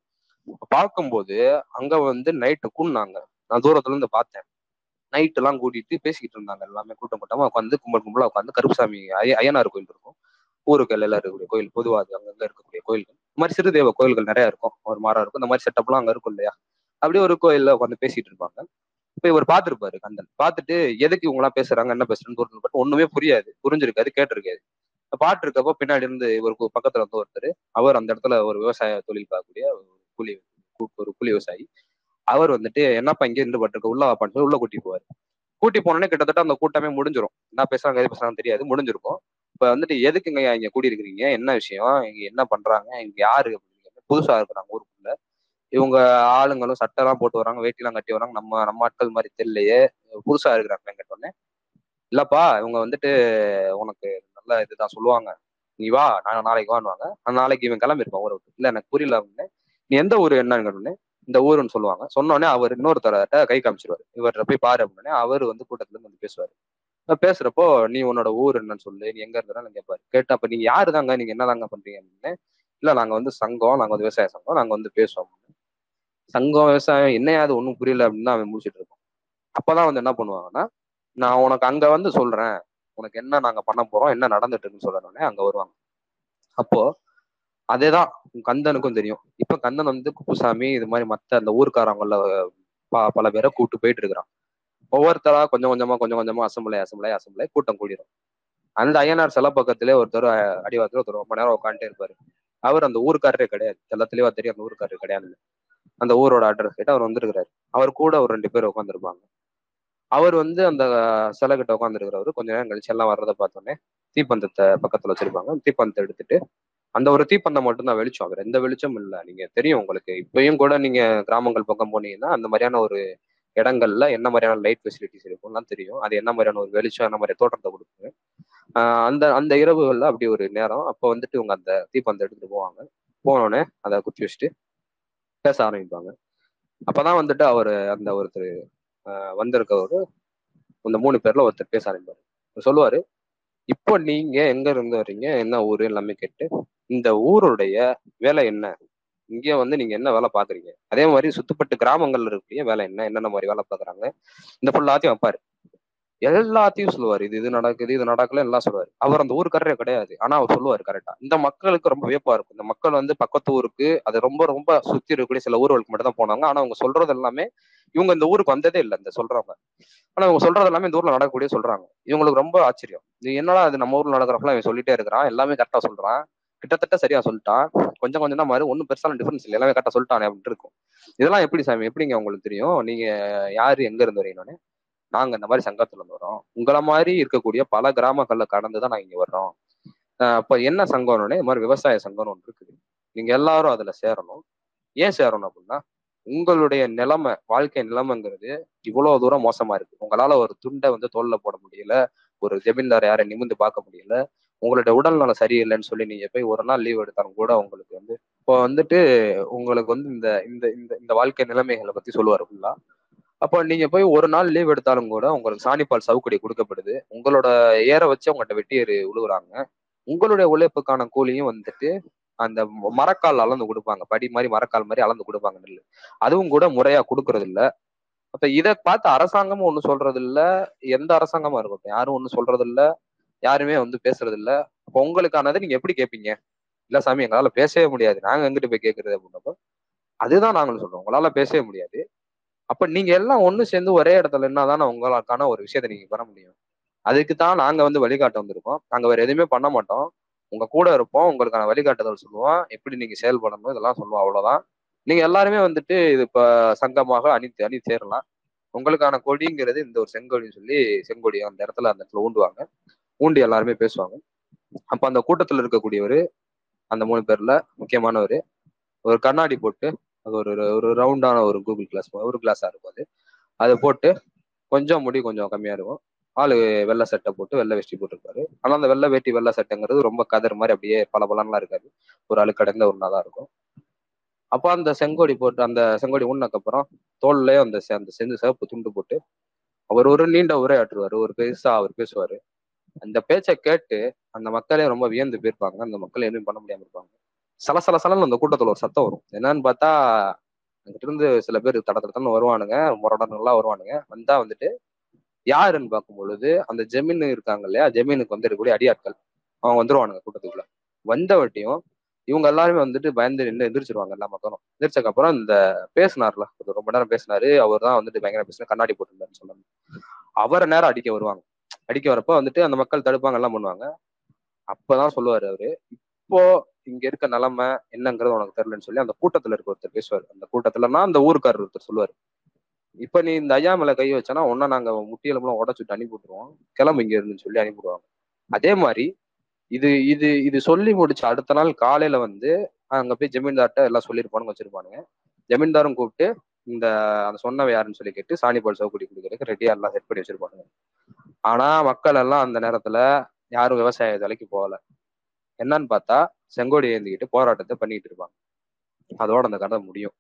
பார்க்கும்போது அங்க வந்து நைட்டு கூண்ணாங்க நான் தூரத்துல இருந்து பார்த்தேன். நைட் எல்லாம் கூட்டிட்டு பேசிக்கிட்டு இருந்தாங்க எல்லாமே கூட்டம் கூட்டமா உட்காந்து கும்பல் கும்பலா உட்காந்து கருப்புசாமி அய்யனார் கோயில் இருக்கும். ஊருக்கு எல்லாம் இருக்கக்கூடிய கோயில் பொதுவாக அது அங்கங்க இருக்கக்கூடிய கோயில்கள் இந்த மாதிரி சிறுதேவ கோயில்கள் நிறைய இருக்கும். ஒரு மரம் இருக்கும். இந்த மாதிரி செட்டப்லாம் அங்க இருக்கும் இல்லையா? அப்படியே ஒரு கோயில்ல உட்காந்து பேசிட்டு இருப்பாங்க. இப்ப இவர் பார்த்திருப்பாரு கந்தன். பாத்துட்டு எதுக்கு இவங்க எல்லாம் பேசுறாங்க என்ன பேசுறேன்னு தோற்று ஒண்ணுமே புரியாது. புரிஞ்சிருக்காது கேட்டிருக்காது. பாட்டு இருக்கப்போ பின்னாடி இருந்து இவருக்கு பக்கத்துல வந்து ஒருத்தர். அவர் அந்த இடத்துல ஒரு விவசாய தொழில் பார்க்கக்கூடிய ஒரு கூலி ஒரு கூலி விவசாயி. அவர் வந்துட்டு என்னப்பா இங்கே இருந்து பட்டிருக்க உள்ள வாப்பான்னு சொல்லி உள்ள கூட்டி போவார். கூட்டி போனோடனே கிட்டத்தட்ட அந்த கூட்டமே முடிஞ்சிரும். என்ன பேசுறாங்க எது பேசுறாங்க தெரியாது முடிஞ்சிருக்கும். இப்ப வந்துட்டு எதுக்குங்க இங்க கூடி என்ன விஷயம்? இங்க என்ன பண்றாங்க? இங்க யாரு? அப்படின்னு புதுசா இருக்கிறாங்க ஊருக்குள்ள. இவங்க ஆளுங்களும் சட்டெல்லாம் போட்டு வராங்க வேட்டிலாம் கட்டி வராங்க. நம்ம நம்ம ஆட்கள் மாதிரி தெரியலையே. புதுசா இருக்கிறாங்க கேட்டோடனே இல்லப்பா இவங்க வந்துட்டு உனக்கு நல்ல இதுதான் சொல்லுவாங்க. நீ வா நான் நாளைக்கு வாங்குவாங்க நாளைக்கு இவன் கிளம்பிருப்பான் ஊரை விட்டு. இல்ல எனக்கு புரியல. அப்படின்னு நீ எந்த ஊர் என்னன்னு கேட்டோடனே இந்த ஊருன்னு சொல்லுவாங்க. சொன்னோடனே அவர் இன்னொருத்தர்கிட்ட கை காமிச்சிருவாரு. இவர்கிட்ட போய் பாரு அப்படின்னே அவர் வந்து கூட்டத்துல இருந்து வந்து பேசுவாரு. பேசுறப்போ நீ உன்னோட ஊர் என்னன்னு சொல்லு. நீ எங்க இருந்தாலும் கேட்பாரு கேட்டா அப்ப நீங்க யாரு தாங்க? நீங்க என்னதாங்க பண்றீங்க? அப்படின்னு. இல்ல நாங்க வந்து சங்கம். நாங்க வந்து விவசாய சங்கம். நாங்க வந்து பேசுவோம். சங்கம் விவசாயம் என்னையாவது ஒன்றும் புரியல அப்படின்னு தான் அவன் முடிச்சிட்டு இருக்கோம் அப்பதான் வந்து என்ன பண்ணுவாங்கன்னா நான் உனக்கு அங்க வந்து சொல்றேன். உனக்கு என்ன நாங்க பண்ண போறோம்? என்ன நடந்துட்டு இருக்குன்னு சொல்லணும்னே அங்க வருவாங்க. அப்போ அதேதான் கந்தனுக்கும் தெரியும். இப்ப கந்தன் வந்து குப்புசாமி இது மாதிரி மத்த அந்த ஊருக்காரங்கள பல பேரை கூட்டு போயிட்டு இருக்கிறான். ஒவ்வொருத்தரா கொஞ்சம் கொஞ்சமா கொஞ்சம் கொஞ்சமா அசம்பிளை அசம்பிளை அசம்பிளை கூட்டம் கூடிடும் அந்த ஐயனார் சில பக்கத்திலே ஒருத்தர் அடிவாரத்துல ஒருத்தர் ரொம்ப நேரம் உட்காந்துட்டே இருப்பாரு. அவர் அந்த ஊருக்காரரே கிடையாது. எல்லா தெளிவா தெரியும் அந்த ஊருக்காரரு கிடையாது அந்த ஊரோட அட்ரஸ் கிட்ட அவர் வந்திருக்கிறாரு. அவர் கூட ஒரு ரெண்டு பேர் உட்காந்துருப்பாங்க அவர் வந்து அந்த சிலை கிட்ட உட்காந்துருக்கிறவர் கொஞ்ச நேரம் கழிச்சு எல்லாம் வர்றதை பார்த்தோன்னே தீப்பந்தத்தை பக்கத்துல வச்சிருப்பாங்க. தீப்பந்தத்தை எடுத்துட்டு அந்த ஒரு தீப்பந்தம் மட்டும்தான் வெளிச்சம். அவர் எந்த வெளிச்சமும் இல்லை. நீங்க தெரியும் உங்களுக்கு. இப்பயும் கூட நீங்க கிராமங்கள் பக்கம் போனீங்கன்னா அந்த மாதிரியான ஒரு இடங்கள்ல என்ன மாதிரியான லைட் ஃபெசிலிட்டிஸ் இருக்கும்லாம் தெரியும். அது என்ன மாதிரியான ஒரு வெளிச்சம் என்ன மாதிரி தோற்றத்தை கொடுக்குங்க அந்த அந்த இரவுகள்ல அப்படி ஒரு நேரம். அப்போ வந்துட்டு இவங்க அந்த தீப்பந்தம் எடுத்துட்டு போவாங்க. போனோடனே அதை குத்தி வச்சுட்டு பேச ஆரம்பிப்பாங்க. அப்பதான் வந்துட்டு அவர் அந்த ஒருத்தர் வந்திருக்கவரு இந்த மூணு பேர்ல ஒருத்தர் பேச ஆரம்பிப்பாரு. சொல்லுவாரு இப்போ நீங்க எங்க இருந்து வர்றீங்க? என்ன ஊரு? எல்லாமே கேட்டு இந்த ஊருடைய வேலை என்ன? இங்க வந்து நீங்க என்ன வேலை பாக்குறீங்க அதே மாதிரி சுத்துப்பட்டு கிராமங்கள்ல இருக்கக்கூடிய வேலை என்ன? என்னென்ன மாதிரி வேலை பாக்குறாங்க இந்த ஃபுல்லாத்தையும் வைப்பாரு. எல்லாத்தையும் சொல்லுவாரு. இது இது நடக்குது இது நடக்கல எல்லாம் சொல்லுவாரு. அவர் அந்த ஊருக்காரரே கிடையாது. ஆனா அவர் சொல்லுவாரு கரெக்டா இந்த மக்களுக்கு ரொம்ப வியப்பா இருக்கும். இந்த மக்கள் வந்து பக்கத்து ஊருக்கு அது ரொம்ப ரொம்ப சுத்தி இருக்கக்கூடிய சில ஊர்களுக்கு மட்டும் தான் போனாங்க. ஆனா அவங்க சொல்றது எல்லாமே இவங்க இந்த ஊருக்கு வந்ததே இல்லை இந்த சொல்றவங்க. ஆனா இவங்க சொல்றது எல்லாமே இந்த ஊர்ல நடக்கக்கூடிய சொல்றாங்க. இவங்களுக்கு ரொம்ப ஆச்சரியம். இது என்னடா அது நம்ம ஊர்ல நடக்கிறப்பெல்லாம் இவன் சொல்லிட்டே இருக்கிறான். எல்லாமே கரெக்டா சொல்றான். கிட்டத்தட்ட சரியா சொல்லிட்டான். கொஞ்சம் கொஞ்சம் தான் மாதிரி ஒன்றும் பெருசான டிஃபரன்ஸ் இல்லை. எல்லாமே கரெக்டாக சொல்லிட்டானே அப்படின்னு இருக்கும். இதெல்லாம் எப்படி சாமி? எப்படிங்க உங்களுக்கு தெரியும்? நீங்க யாரு? எங்க இருந்து வரீங்கன்னு? நாங்க இந்த மாதிரி சங்கத்துல இருந்து வரோம். உங்களை மாதிரி இருக்கக்கூடிய பல கிராமங்கள்ல கடந்து தான் நாங்க இங்க வர்றோம். அப்ப என்ன சங்கம்னு? இது மாதிரி விவசாய சங்கம்னு ஒன்று இருக்குது. நீங்க எல்லாரும் அதுல சேரணும். ஏன் சேரணும் அப்படின்னா உங்களுடைய நிலைமை வாழ்க்கை நிலைமைங்கிறது இவ்வளவு தூரம் மோசமா இருக்கு. உங்களால ஒரு துண்டை வந்து தோல்ல போட முடியல. ஒரு ஜமீன்தார் யாரை நிமிந்து பார்க்க முடியல. உங்களுடைய உடல்நலம் சரியில்லைன்னு சொல்லி நீங்க போய் ஒரு நாள் லீவ் எடுத்தாலும் கூட உங்களுக்கு வந்து இப்போ வந்துட்டு உங்களுக்கு வந்து இந்த இந்த இந்த இந்த வாழ்க்கை நிலைமைகளை பத்தி சொல்லுவாரு ஃபுல்லா அப்போ நீங்க போய் ஒரு நாள் லீவ் எடுத்தாலும் கூட உங்களுக்கு சாணிப்பால் சவுக்கடி கொடுக்கப்படுது. உங்களோட ஏற வச்சு அவங்ககிட்ட வெட்டி உழுகுறாங்க உழுவுறாங்க. உங்களுடைய உழைப்புக்கான கூலியும் வந்துட்டு அந்த மரக்கால் அளந்து கொடுப்பாங்க. படி மாதிரி மரக்கால் மாதிரி அளந்து கொடுப்பாங்க நெல் அதுவும் கூட முறையா கொடுக்கறது இல்ல அப்ப இதை பார்த்து அரசாங்கமும் ஒண்ணு சொல்றது இல்ல எந்த அரசாங்கமா இருக்கட்டும் யாரும் ஒண்ணு சொல்றது இல்ல யாருமே வந்து பேசுறது இல்ல உங்களுக்கானதை நீங்க எப்படி கேட்பீங்க இல்ல சாமி எங்களால பேசவே முடியாது. நாங்க எங்கிட்டு போய் கேட்கறது அப்படின்னப்போ அதுதான் நாங்களும் சொல்றோம். உங்களால பேசவே முடியாது. அப்ப நீங்க எல்லாம் ஒண்ணு சேர்ந்து ஒரே இடத்துல என்னதானே உங்களுக்கான ஒரு விஷயத்த நீங்க பெற முடியும். அதுக்கு தான் நாங்க வந்து வழிகாட்ட வந்திருக்கோம். நாங்க வேற எதுவுமே பண்ண மாட்டோம். உங்க கூட இருப்போம். உங்களுக்கான வழிகாட்டுதல் சொல்லுவோம். எப்படி நீங்க செயல்படணும்? இதெல்லாம் சொல்லுவோம். அவ்வளவுதான். நீங்க எல்லாருமே வந்துட்டு இது இப்ப சங்கமாக அணி அணி சேரலாம். உங்களுக்கான கொடிங்கிறது இந்த ஒரு செங்கொடின்னு சொல்லி செங்கொடி அந்த இடத்துல அந்த இடத்துல ஊண்டுவாங்க. பூண்டு எல்லாருமே பேசுவாங்க. அப்ப அந்த கூட்டத்துல இருக்கக்கூடியவர் அந்த மூணு பேர்ல முக்கியமானவர் ஒரு கண்ணாடி போட்டு அது ஒரு ஒரு ரவுண்டான ஒரு கூகுள் கிளாஸ் ஒரு கிளாஸா இருக்கும் அது. அதை போட்டு கொஞ்சம் முடி கொஞ்சம் கம்மியா இருக்கும். ஆளு வெள்ளை சட்டை போட்டு வெள்ளை வேஷ்டி போட்டிருப்பாரு. ஆனா அந்த வெள்ளை வேட்டி வெள்ளை சட்டைங்கிறது ரொம்ப கதர் மாதிரி அப்படியே பல பலன்லாம் இருக்காது. ஒரு அழுக்கடைந்த ஒன்றா தான் இருக்கும். அப்போ அந்த செங்கோடி போட்டு அந்த செங்கோடி உண்ணக்கப்புறம் தோல்லையே அந்த அந்த செஞ்சு சிவப்பு துண்டு போட்டு அவர் ஒரு நீண்ட உரையாற்றுவாரு. ஒரு பெருசா அவர் பேசுவாரு. அந்த பேச்சை கேட்டு அந்த மக்களே ரொம்ப வியந்து போயிருப்பாங்க. அந்த மக்கள் எதுவும் பண்ண முடியாம இருப்பாங்க. சலசல சலன்னு அந்த கூட்டத்துல ஒரு சத்தம் வரும். என்னன்னு பார்த்தா அங்கிட்ட இருந்து சில பேர் தட வருவானுங்க முரடனெல்லாம் வருவானுங்க. வந்தா வந்துட்டு யாருன்னு பார்க்கும் பொழுது அந்த ஜெமீன் இருக்காங்க இல்லையா? ஜெமீனுக்கு வந்து இருக்கக்கூடிய அடியாட்கள். அவங்க வந்துருவானுங்க கூட்டத்துக்குள்ள. வந்த வட்டியும் இவங்க எல்லாருமே வந்துட்டு பயந்து நின்று எந்திரிச்சிருவாங்க எல்லா மக்களும். எந்திரிச்சதுக்கு அப்புறம் இந்த பேசினார்ல ரொம்ப நேரம் பேசினாரு. அவர் தான் வந்துட்டு பயங்கர பேசினா கண்ணாடி போட்டிருந்தாருன்னு சொன்னாங்க. அவரை நேரம் அடிக்க வருவாங்க. அடிக்க வரப்ப வந்துட்டு அந்த மக்கள் தடுப்பாங்க எல்லாம் பண்ணுவாங்க. அப்பதான் சொல்லுவாரு அவரு. இப்போ இங்க இருக்க நிலைமை என்னங்கிறது உனக்கு தெரியலன்னு சொல்லி அந்த கூட்டத்துல இருக்க ஒருத்தர் பேசுவார். அந்த கூட்டத்துலன்னா அந்த ஊருக்காரர் ஒருத்தர் சொல்லுவாரு. இப்ப நீ இந்த ஐயா மேல கை வச்சனா ஒன்னா நாங்க முட்டியெலும்புலாம் உடச்சுட்டு அனுப்பி விட்டுருவோம் கிளம்பு இங்க இருந்துன்னு சொல்லி அனுப்பிவிடுவாங்க. அதே மாதிரி இது இது இது சொல்லி முடிச்சு அடுத்த நாள் காலையில வந்து அங்க போய் ஜமீன்தார்ட்ட எல்லாம் சொல்லியிருப்பானுங்க வச்சிருப்பானுங்க. ஜமீன்தாரும் கூப்பிட்டு இந்த அந்த சொன்னவ யாருன்னு சொல்லி கேட்டு சாணிபால் சவுக்குடி கொடுக்கறதுக்கு ரெடியா எல்லாம் செட் பண்ணி வச்சிருப்பாங்க. ஆனா மக்கள் எல்லாம் அந்த நேரத்துல யாரும் விவசாய வேலைக்கு போகல. என்னன்னு பார்த்தா செங்கோடி ஏந்திக்கிட்டு போராட்டத்தை பண்ணிட்டு இருப்பாங்க. அதோட அந்த கதை முடியும்.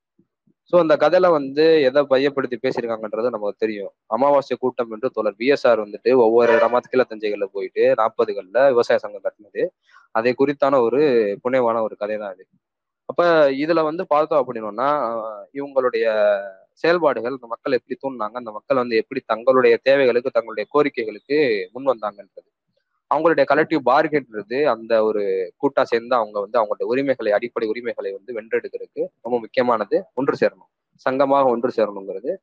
ஸோ அந்த கதையில வந்து எதை பையப்படுத்தி பேசியிருக்காங்கன்றது நமக்கு தெரியும். அமாவாசை கூட்டம் என்று தோழர் பிஎஸ்ஆர் வந்துட்டு ஒவ்வொரு இடமா கிளத்தஞ்சைகள்ல போயிட்டு நாற்பதுகள்ல விவசாய சங்கம் கட்டினது. அதை குறித்தான ஒரு புனைவான ஒரு கதை தான் அது. அப்ப இதுல வந்து பார்த்தோம் அப்படின்னோம்னா இவங்களுடைய செயல்பாடுகள் இந்த மக்கள் எப்படி தூண்டினாங்க அந்த மக்கள் வந்து எப்படி தங்களுடைய தேவைகளுக்கு தங்களுடைய கோரிக்கைகளுக்கு முன் வந்தாங்கன்றது. அவங்களுடைய கலெக்டிவ் பார்கெட்ன்றது அந்த ஒரு கூட்டா சேர்ந்து அவங்க வந்து அவங்களுடைய உரிமைகளை அடிப்படை உரிமைகளை வந்து வென்றெடுக்கிறதுக்கு ரொம்ப முக்கியமானது ஒன்று சேரணும். சங்கமாக ஒன்று சேரணுங்கிறது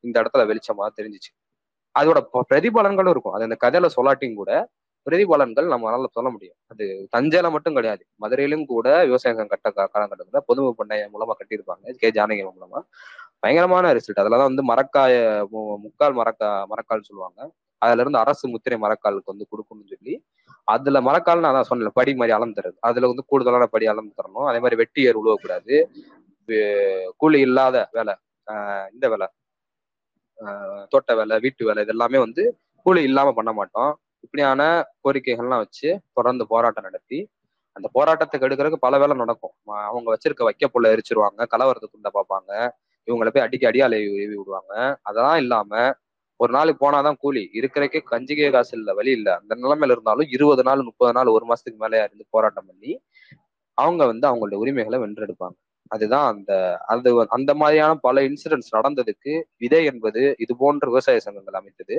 இந்த இடத்துல வெளிச்சமாக தெரிஞ்சிச்சு. அதோட ப- பிரதிபலன்களும் இருக்கும். அது அந்த கதையில சொல்லாட்டியும் கூட பிரதிபலன்கள் நம்மளால சொல்ல முடியும். அது தஞ்சையில மட்டும் கிடையாது. மதுரையிலும் கூட விவசாயம் கட்ட காலகட்டத்துல பொதுமை பண்ணைய மூலமா கட்டியிருப்பாங்க. கே. ஜானகி மூலமா. பயங்கரமான ரிசல்ட் அதுலதான் வந்து மரக்காய மு- முக்கால் மரக்கா மரக்கால் சொல்லுவாங்க. அதுல இருந்து அரசு முத்திரை மரக்காலுக்கு வந்து கொடுக்கணும்னு சொல்லி அதுல மரக்கால் நான் சொன்னேன் படி மாதிரி அளந்து தருது அதுல வந்து கூடுதலான படி அளந்து தரணும் அதே மாதிரி வெட்டி ஏர் உழுவக்கூடாது. கூலி இல்லாத வேலை இந்த வேலை தோட்ட வேலை வீட்டு வேலை இது எல்லாமே வந்து கூலி இல்லாம பண்ண மாட்டோம். இப்படியான கோரிக்கைகள்லாம் வச்சு தொடர்ந்து போராட்டம் நடத்தி அந்த போராட்டத்துக்கு எடுக்கிறதுக்கு பல வேலை நடக்கும். அவங்க வச்சிருக்க வைக்க புள்ள எரிச்சிருவாங்க கலவரத்துக்குள்ள பார்ப்பாங்க இவங்களை போய் அடிக்க அடியால் ஏவி விடுவாங்க. அதெல்லாம் இல்லாம ஒரு நாளைக்கு போனாதான் கூலி. இருக்கிறக்கே கஞ்சிகை காசு இல்ல வழி இல்ல. அந்த நிலைமையில இருந்தாலும் இருபது நாள் முப்பது நாள் ஒரு மாசத்துக்கு மேலே இருந்து போராட்டம் பண்ணி அவங்க வந்து அவங்களோட உரிமைகளை வென்றெடுப்பாங்க. அதுதான் அந்த அது அந்த மாதிரியான பல இன்சிடென்ட்ஸ் நடந்ததுக்கு விதை என்பது இது போன்ற விவசாய சங்கங்கள் அமைத்தது.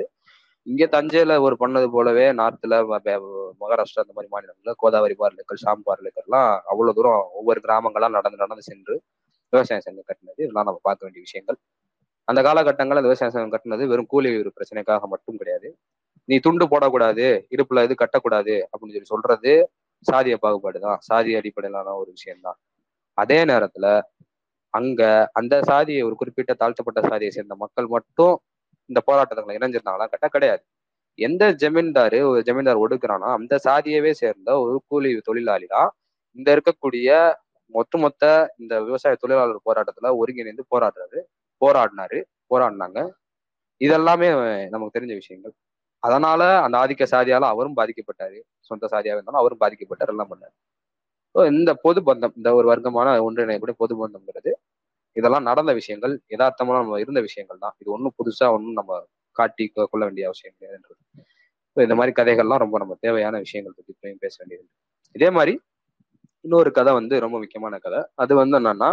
இங்க தஞ்சையில ஒரு பண்ணது போலவே நார்த்ல ம- மகாராஷ்டிரா அந்த மாதிரி மாநிலங்கள்ல கோதாவரி பார்லைகள் ஷாம் எல்லாம் அவ்வளவு தூரம் ஒவ்வொரு கிராமங்களா நடந்து நடந்து சென்று விவசாய சங்கம் கட்டினது. இதெல்லாம் நம்ம பார்க்க வேண்டிய விஷயங்கள். அந்த காலகட்டங்களில் அந்த விவசாய சங்கம் கட்டினது வெறும் கூலி ஒரு பிரச்சனைக்காக மட்டும் கிடையாது. நீ துண்டு போடக்கூடாது இடுப்புல இது கட்டக்கூடாது அப்படின்னு சொல்லி சொல்றது சாதிய பாகுபாடு தான். சாதிய அடிப்படையிலான ஒரு விஷயம்தான். அதே நேரத்துல அங்க அந்த சாதியை ஒரு குறிப்பிட்ட தாழ்த்தப்பட்ட சாதியை சேர்ந்த மக்கள் மட்டும் இந்த போராட்டத்துல இணைஞ்சிருந்தாங்களா? கேட்டா கிடையாது. எந்த ஜமீன்தாரு ஒரு ஜமீன்தார் ஒடுக்குறானோ அந்த சாதியவே சேர்ந்த ஒரு கூலி தொழிலாளி தான் இந்த இருக்கக்கூடிய ஒட்டுமொத்த இந்த விவசாய தொழிலாளர் போராட்டத்துல ஒருங்கிணைந்து போராடுறாரு. போராடினாரு போராடினாங்க. இதெல்லாமே நமக்கு தெரிஞ்ச விஷயங்கள். அதனால அந்த ஆதிக்க சாதியால அவரும் பாதிக்கப்பட்டாரு. சொந்த சாதியாக இருந்தாலும் அவரும் பாதிக்கப்பட்டார் எல்லாம் பண்ணாரு. இந்த பொது பந்தம் இந்த ஒரு வர்க்கமான ஒன்றிணையக்கூடிய பொது பந்தம்ங்கிறது இதெல்லாம் நடந்த விஷயங்கள் யதார்த்தமாக நம்ம இருந்த விஷயங்கள் தான். இது ஒன்றும் புதுசாக ஒன்றும் நம்ம காட்டி கொ- கொள்ள வேண்டிய அவசியம் கிடையாதுன்றது ஸோ இந்த மாதிரி கதைகள்லாம் ரொம்ப நம்ம தேவையான விஷயங்கள் பற்றி இப்பயும் பேச வேண்டியது இதே மாதிரி இன்னொரு கதை வந்து ரொம்ப முக்கியமான கதை. அது வந்து என்னன்னா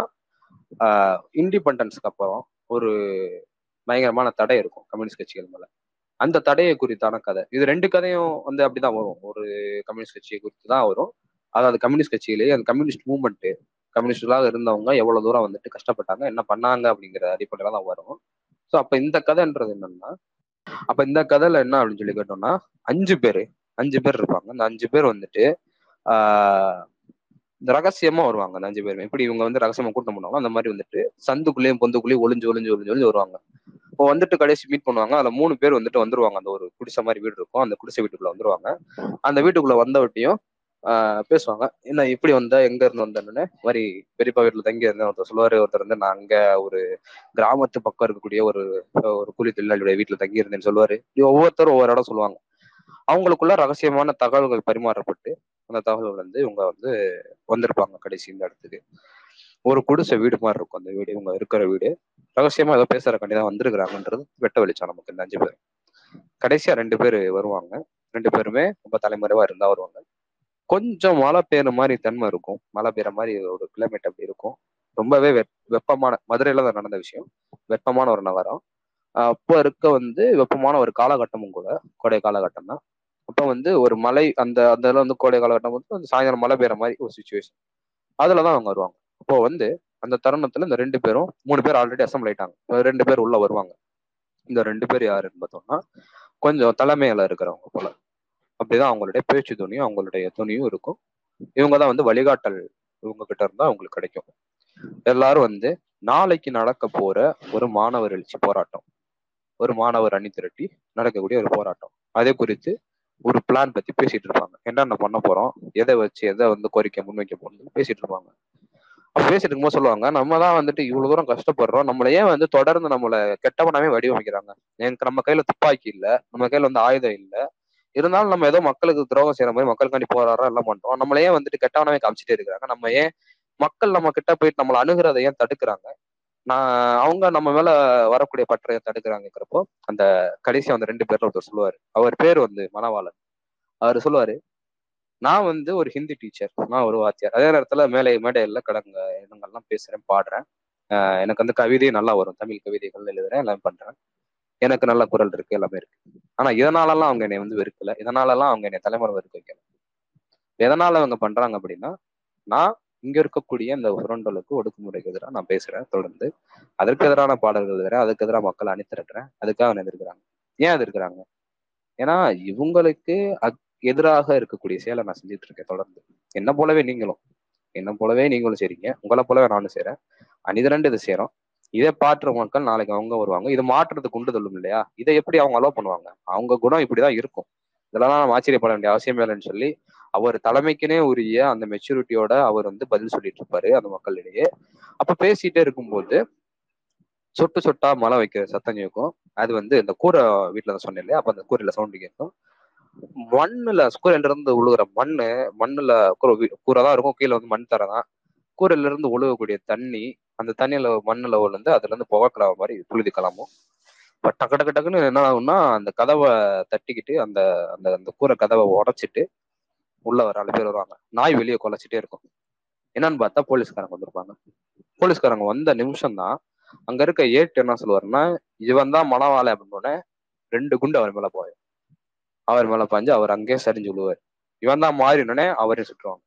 இண்டிபெண்டன்ஸ்க்கு அப்புறம் ஒரு பயங்கரமான தடை இருக்கும் கம்யூனிஸ்ட் கட்சிகள் மேலே. அந்த தடையை குறித்தான கதை. இது ரெண்டு கதையும் வந்து அப்படிதான் வரும். ஒரு கம்யூனிஸ்ட் கட்சியை குறித்து தான் வரும். அதாவது கம்யூனிஸ்ட் கட்சியிலேயே அந்த கம்யூனிஸ்ட் மூவ்மெண்ட் கம்யூனிஸ்டாக இருந்தவங்க எவ்வளவு தூரம் வந்துட்டு கஷ்டப்பட்டாங்க என்ன பண்ணாங்க அப்படிங்கிற அடிப்படையில தான் வரும். ஸோ அப்ப இந்த கதைன்றது என்னன்னா அப்ப இந்த கதையில என்ன அப்படின்னு சொல்லி கேட்டோம்னா அஞ்சு பேர் அஞ்சு பேர் இருப்பாங்க. அந்த அஞ்சு பேர் வந்துட்டு ஆஹ் இந்த ரகசியமா வருவாங்க அந்த அஞ்சு பேருமே. எப்படி இவங்க வந்து ரகசியமா கூட்டம் பண்ணுவாங்க அந்த மாதிரி வந்துட்டு சந்துக்குள்ளேயும் பொந்துக்குள்ளேயும் ஒளிஞ்சு ஒளிஞ்சு ஒளிஞ்சு ஒளிஞ்சு வருவாங்க. இப்போ வந்துட்டு கடைசி மீட் பண்ணுவாங்க. அதுல மூணு பேர் வந்துட்டு வந்துருவாங்க. அந்த ஒரு குடிசை மாதிரி வீடு இருக்கும். அந்த குடிசை வீட்டுக்குள்ள வந்துருவாங்க. அந்த வீட்டுக்குள்ள வந்தவட்டையும் பேசுவாங்க. என்ன இப்படி வந்த எங்க இருந்து வந்தேன்னு மாதிரி பெரியப்பா வீட்டுல தங்கி இருந்தேன். ஒருத்தர் சொல்லுவாரு ஒருத்தர் வந்து நான் அங்க ஒரு கிராமத்து பக்கம் இருக்கக்கூடிய ஒரு ஒரு கூலி தொழிலாளியுடைய வீட்டுல தங்கி இருந்தேன்னு சொல்லுவாரு. இப்படி ஒவ்வொருத்தரும் ஒவ்வொரு இடம் சொல்லுவாங்க. அவங்களுக்குள்ள ரகசியமான தகவல்கள் பரிமாறப்பட்டு அந்த தகவல்கள் வந்து இவங்க வந்து வந்திருப்பாங்க கடைசி இந்த இடத்துக்கு. ஒரு குடிசை வீடு மாதிரி இருக்கும் அந்த வீடு. இவங்க இருக்கிற வீடு. ரகசியமா ஏதோ பேசுறக்காண்டி தான் வந்திருக்கிறாங்கன்றது வெட்ட வெளிச்சம் நமக்கு இந்த அஞ்சு பேர். கடைசியா ரெண்டு பேர் வருவாங்க. ரெண்டு பேருமே ரொம்ப தலைமறைவா இருந்தா வருவாங்க. கொஞ்சம் மழை பெய்யுற மாதிரி தன்மை இருக்கும். மழை பெய்யுற மாதிரி ஒரு கிளைமேட் அப்படி இருக்கும். ரொம்பவே வெப் வெப்பமான மதுரையில தான் நடந்த விஷயம். வெப்பமான ஒரு நகரம். அப்போ இருக்க வந்து வெப்பமான ஒரு காலகட்டமும் கூட கோடை காலகட்டம் தான். அப்போ வந்து ஒரு மலை அந்த அந்த இதுல வந்து கோடை காலகட்டம் வந்து அந்த சாயந்தரம் மழை பெய்யுற மாதிரி ஒரு சுச்சுவேஷன் அதில் தான் அவங்க வருவாங்க. அப்போ வந்து அந்த தருணத்தில் இந்த ரெண்டு பேரும் மூணு பேர் ஆல்ரெடி அசம்பிள் ஆயிட்டாங்க. ரெண்டு பேர் உள்ள வருவாங்க. இந்த ரெண்டு பேர் யாருன்னு பார்த்தோம்னா கொஞ்சம் தலைமையில இருக்கிறவங்க போல. அப்படிதான் அவங்களுடைய பேச்சு துணியும் அவங்களுடைய துணியும் இருக்கும். இவங்க தான் வந்து வழிகாட்டல் இவங்க கிட்ட இருந்தா அவங்களுக்கு கிடைக்கும். எல்லாரும் வந்து நாளைக்கு நடக்க போற ஒரு மாணவர் எழுச்சி போராட்டம். ஒரு மாணவர் அணி திரட்டி நடக்கக்கூடிய ஒரு போராட்டம். அதே குறித்து ஒரு பிளான் பத்தி பேசிட்டு இருப்பாங்க. என்னென்ன பண்ண போறோம் எதை வச்சு எதை வந்து கோரிக்கை முன்வைக்க போறோம்னு பேசிட்டு இருப்பாங்க. அப்ப பேசிட்டு இருக்கும்போது சொல்லுவாங்க நம்ம தான் வந்துட்டு இவ்வளவு தூரம் கஷ்டப்படுறோம். நம்மள ஏன் வந்து தொடர்ந்து நம்மள கெட்டவனாவே வடிவமைக்கிறாங்க? எனக்கு நம்ம கையில துப்பாக்கி இல்ல. நம்ம கையில வந்து ஆயுதம் இல்லை. இருந்தாலும் நம்ம ஏதோ மக்களுக்கு துரோகம் செய்யற மாதிரி மக்களுக்காண்டி போராடுறோம் எல்லாம் பண்றோம். நம்மள ஏன் வந்துட்டு கெட்டவனவே காமிச்சிட்டே இருக்கிறாங்க? நம்ம ஏன் மக்கள் நம்ம கிட்ட போயிட்டு நம்மளை அணுகிறதை ஏன் தடுக்கிறாங்க? நான் அவங்க நம்ம மேல வரக்கூடிய பற்றையை தடுக்கிறாங்கிறப்போ அந்த கடைசி அந்த ரெண்டு பேர்ல ஒருத்தர் சொல்லுவாரு. அவர் பேர் வந்து மனவாளன் அவர் சொல்லுவாரு நான் வந்து ஒரு ஹிந்தி டீச்சர். நான் ஒரு வாத்தியார். அதே நேரத்துல மேலே மேடையில கடங்க இடங்கள்லாம் பேசுறேன் பாடுறேன். எனக்கு வந்து கவிதையும் நல்லா வரும். தமிழ் கவிதைகள் எழுதுறேன் எல்லாம் பண்றேன். எனக்கு நல்ல குரல் இருக்கு எல்லாமே இருக்கு. ஆனா இதனாலலாம் அவங்க என்னை வந்து வெறுக்கல? இதனாலலாம் அவங்க என்னை தலைமுறை வெறுக்க வைக்கல? எதனால அவங்க பண்றாங்க அப்படின்னா நான் இங்க இருக்கக்கூடிய இந்த சுரண்டலுக்கு ஒடுக்குமுறைக்கு எதிராக நான் பேசுறேன் தொடர்ந்து. அதற்கு எதிரான பாடல்கள் வேற அதுக்கு எதிராக மக்களை அணித்திரட்டுறேன் அதுக்காக எதிர்க்கிறாங்க. ஏன் எதிர்க்கிறாங்க? ஏன்னா இவங்களுக்கு எதிராக இருக்கக்கூடிய செயலை நான் செஞ்சுட்டு இருக்கேன் தொடர்ந்து. என்ன போலவே நீங்களும். என்ன போலவே நீங்களும் செய்றீங்க. உங்களை போலவே நானும் செய்றேன். அணிது ரெண்டு இதை செய்யறோம் இதை பாட்டுற மக்கள் நாளைக்கு அவங்க வருவாங்க. இதை மாற்றுறதுக்கு உண்டு தள்ளும் இல்லையா? இதை எப்படி அவங்க அலோவ் பண்ணுவாங்க? அவங்க குணம் இப்படிதான் இருக்கும். இதெல்லாம் நம்ம ஆச்சரியப்பட வேண்டிய அவசியம் இல்லைன்னு சொல்லி அவர் தலைமைக்குனே உரிய அந்த மெச்சூரிட்டியோட அவர் வந்து பதில் சொல்லிட்டு இருப்பாரு அந்த மக்களிடையே. அப்ப பேசிட்டே இருக்கும்போது சொட்டு சொட்டா மழை வைக்கிற சத்தம் கேட்கும். அது வந்து இந்த கூரை வீட்டுல தான் சொன்னேன் இல்லையா? அப்ப அந்த கூரையில சவுண்டு கேட்கும். மண்ணுல கூரையில இருந்து உழுகுற மண்ணு மண்ணுல கூரை கூரை தான் இருக்கும். கீழே வந்து மண் தரதான். கூரையில இருந்து ஒழுகக்கூடிய தண்ணி அந்த தண்ணியில மண்ணுல விழுந்து அதுல இருந்து புகைக்கிற மாதிரி புழுதி கிளம்பும். இப்ப டக்கு டக்கு டக்குன்னு என்ன ஆகும்னா அந்த கதவை தட்டிக்கிட்டு அந்த அந்த அந்த கூரை கதவை உடைச்சிட்டு உள்ள வர நாலு பேர் வருவாங்க. நாய் வெளியே கொலைச்சிட்டே இருக்கும். என்னன்னு பார்த்தா போலீஸ்காரங்க வந்திருப்பாங்க. போலீஸ்காரங்க வந்த நிமிஷம் தான் அங்க இருக்க ஏட்டு என்ன சொல்லுவாருன்னா இவன் தான் மணவாளை அப்படின்னு ரெண்டு குண்டு அவர் மேல போய் அவர் மேல பாஞ்சு அவர் அங்கேயே சரிஞ்சு விழுவார். இவன் தான் மாறினோடனே அவரே சுட்டுருவாங்க.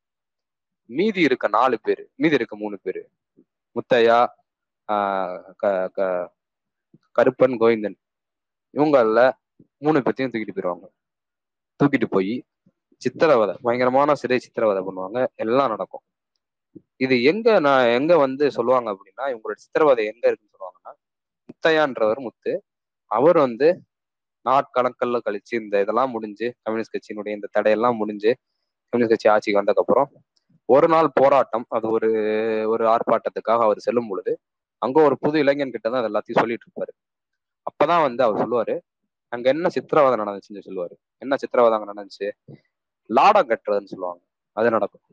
மீதி இருக்க நாலு பேர் மீதி இருக்க மூணு பேர் முத்தையா ஆஹ் கருப்பன் கோவிந்தன். இவங்கள மூணு பேர்த்தையும் தூக்கிட்டு போயிடுவாங்க தூக்கிட்டு போய் சித்திரவதை பயங்கரமான சிறை சித்திரவதை பண்ணுவாங்க. எல்லாம் நடக்கும். இது எங்க நான் எங்க வந்து சொல்லுவாங்க அப்படின்னா இவங்களோட சித்திரவதை எங்க இருக்குன்னு சொல்லுவாங்கன்னா முத்தையான்றவர் முத்து அவர் வந்து நாட்கணக்கல்ல கழிச்சு இந்த இதெல்லாம் முடிஞ்சு கம்யூனிஸ்ட் கட்சியினுடைய இந்த தடையெல்லாம் முடிஞ்சு கம்யூனிஸ்ட் கட்சி ஆட்சிக்கு வந்ததுக்கப்புறம் ஒரு நாள் போராட்டம் அது ஒரு ஒரு ஆர்ப்பாட்டத்துக்காக அவர் செல்லும் பொழுது அங்க ஒரு புது இளைஞன் கிட்ட தான் எல்லாத்தையும் சொல்லிட்டு இருப்பாரு. அப்பதான் வந்து அவர் சொல்லுவாரு அங்க என்ன சித்திரவதை நடந்துச்சுன்னு சொல்லுவாரு. என்ன சித்திரவதை அங்க நடந்துச்சு? லாடம் கட்டுறதுன்னு சொல்லுவாங்க. அது நடக்கும்.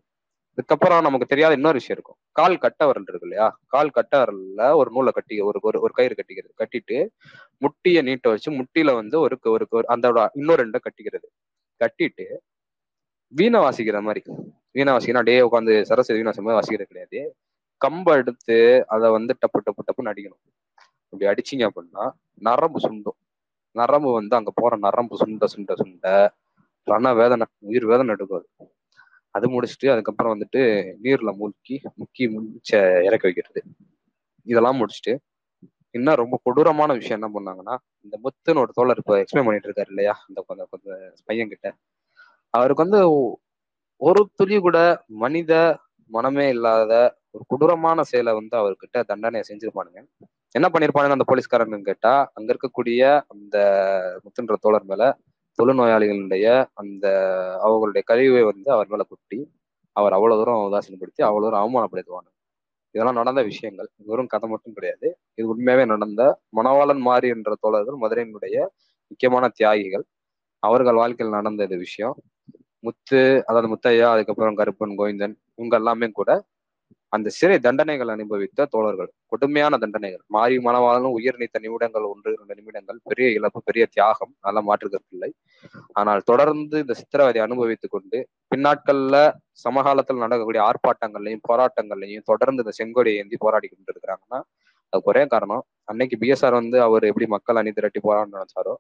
இதுக்கப்புறம் நமக்கு தெரியாத இன்னொரு விஷயம் இருக்கும். கால் கட்ட வரல் இருக்கு இல்லையா? கால் கட்ட ஒரு நூலை கட்டி ஒரு ஒரு ஒரு கயிறு கட்டிக்கிறது. கட்டிட்டு முட்டியை நீட்ட வச்சு முட்டியில வந்து ஒரு ஒரு அந்த இன்னொரு ரெண்டை கட்டிக்கிறது. கட்டிட்டு வீணை வாசிக்கிற மாதிரி. வீணா வாசிக்கிற டே உட்காந்து சரஸ்வதி வீணா வாசிக்கும் வாசிக்கிறது கிடையாது. கம்பை எடுத்து அதை வந்து டப்பு டப்பு டப்புன்னு அடிக்கணும். அப்படி அடிச்சிங்க அப்படின்னா நரம்பு சுண்டும். நரம்பு வந்து அங்க போற நரம்பு சுண்ட சுண்ட சுண்ட ரண வேதனை உயிர் வேதனை எடுக்கும் அது. முடிச்சுட்டு அதுக்கப்புறம் வந்துட்டு நீர்ல மூழ்கி முக்கி முடிச்ச இறக்க வைக்கிறது. இதெல்லாம் முடிச்சுட்டு இன்னும் ரொம்ப கொடூரமான விஷயம் என்ன பண்ணாங்கன்னா இந்த முத்துன்னு ஒரு தோழர் இப்போ எக்ஸ்பிளைன் பண்ணிட்டு இருக்காரு இல்லையா? இந்த கொஞ்சம் கொஞ்சம் பையன் கிட்ட அவருக்கு வந்து ஒரு துளி கூட மனித மனமே இல்லாத ஒரு கொடூரமான செயலை வந்து அவர்கிட்ட தண்டனையை செஞ்சிருப்பானுங்க. என்ன பண்ணிருப்பானுங்க அந்த போலீஸ்காரன்னு கேட்டா அங்க இருக்கக்கூடிய அந்த முத்துன்ற தோழர் மேல தொழுநோயாளிகளுடைய அந்த அவங்களுடைய கழிவை வந்து அவர் மேல குட்டி அவர் அவ்வளவு தூரம் உதாசீனப்படுத்தி அவ்வளவு தூரம் அவமானப்படுத்துவாங்க இதெல்லாம் நடந்த விஷயங்கள். வெறும் கதை மட்டும் கிடையாது. இது உண்மையாவே நடந்த மணவாளன் மாறி என்ற தோழர்கள் மதுரையினுடைய முக்கியமான தியாகிகள். அவர்கள் வாழ்க்கையில் நடந்த இது விஷயம். முத்து அதாவது முத்தையா அதுக்கப்புறம் கருப்பன் கோவிந்தன் இவங்க எல்லாமே கூட அந்த சிறை தண்டனைகள் அனுபவித்த தோழர்கள். கொடுமையான தண்டனைகள். மாறி மனவாளனும் உயிர் நீத்த நிமிடங்கள் ஒன்று இரண்டு நிமிடங்கள். பெரிய இழப்பு பெரிய தியாகம். நல்லா மாற்றுக்கருத்தில்லை ஆனால் தொடர்ந்து இந்த சித்திரவதை அனுபவித்துக் கொண்டு பின்னாட்கள்ல சமகாலத்தில் நடக்கக்கூடிய ஆர்ப்பாட்டங்கள்லையும் போராட்டங்கள்லையும் தொடர்ந்து இந்த செங்கோடியை ஏந்தி போராடி கொண்டு இருக்கிறாங்கன்னா அதுக்கு ஒரே காரணம். அன்னைக்கு பிஎஸ்ஆர் வந்து அவர் எப்படி மக்கள் அணி திரட்டி போராட நினைச்சாரோ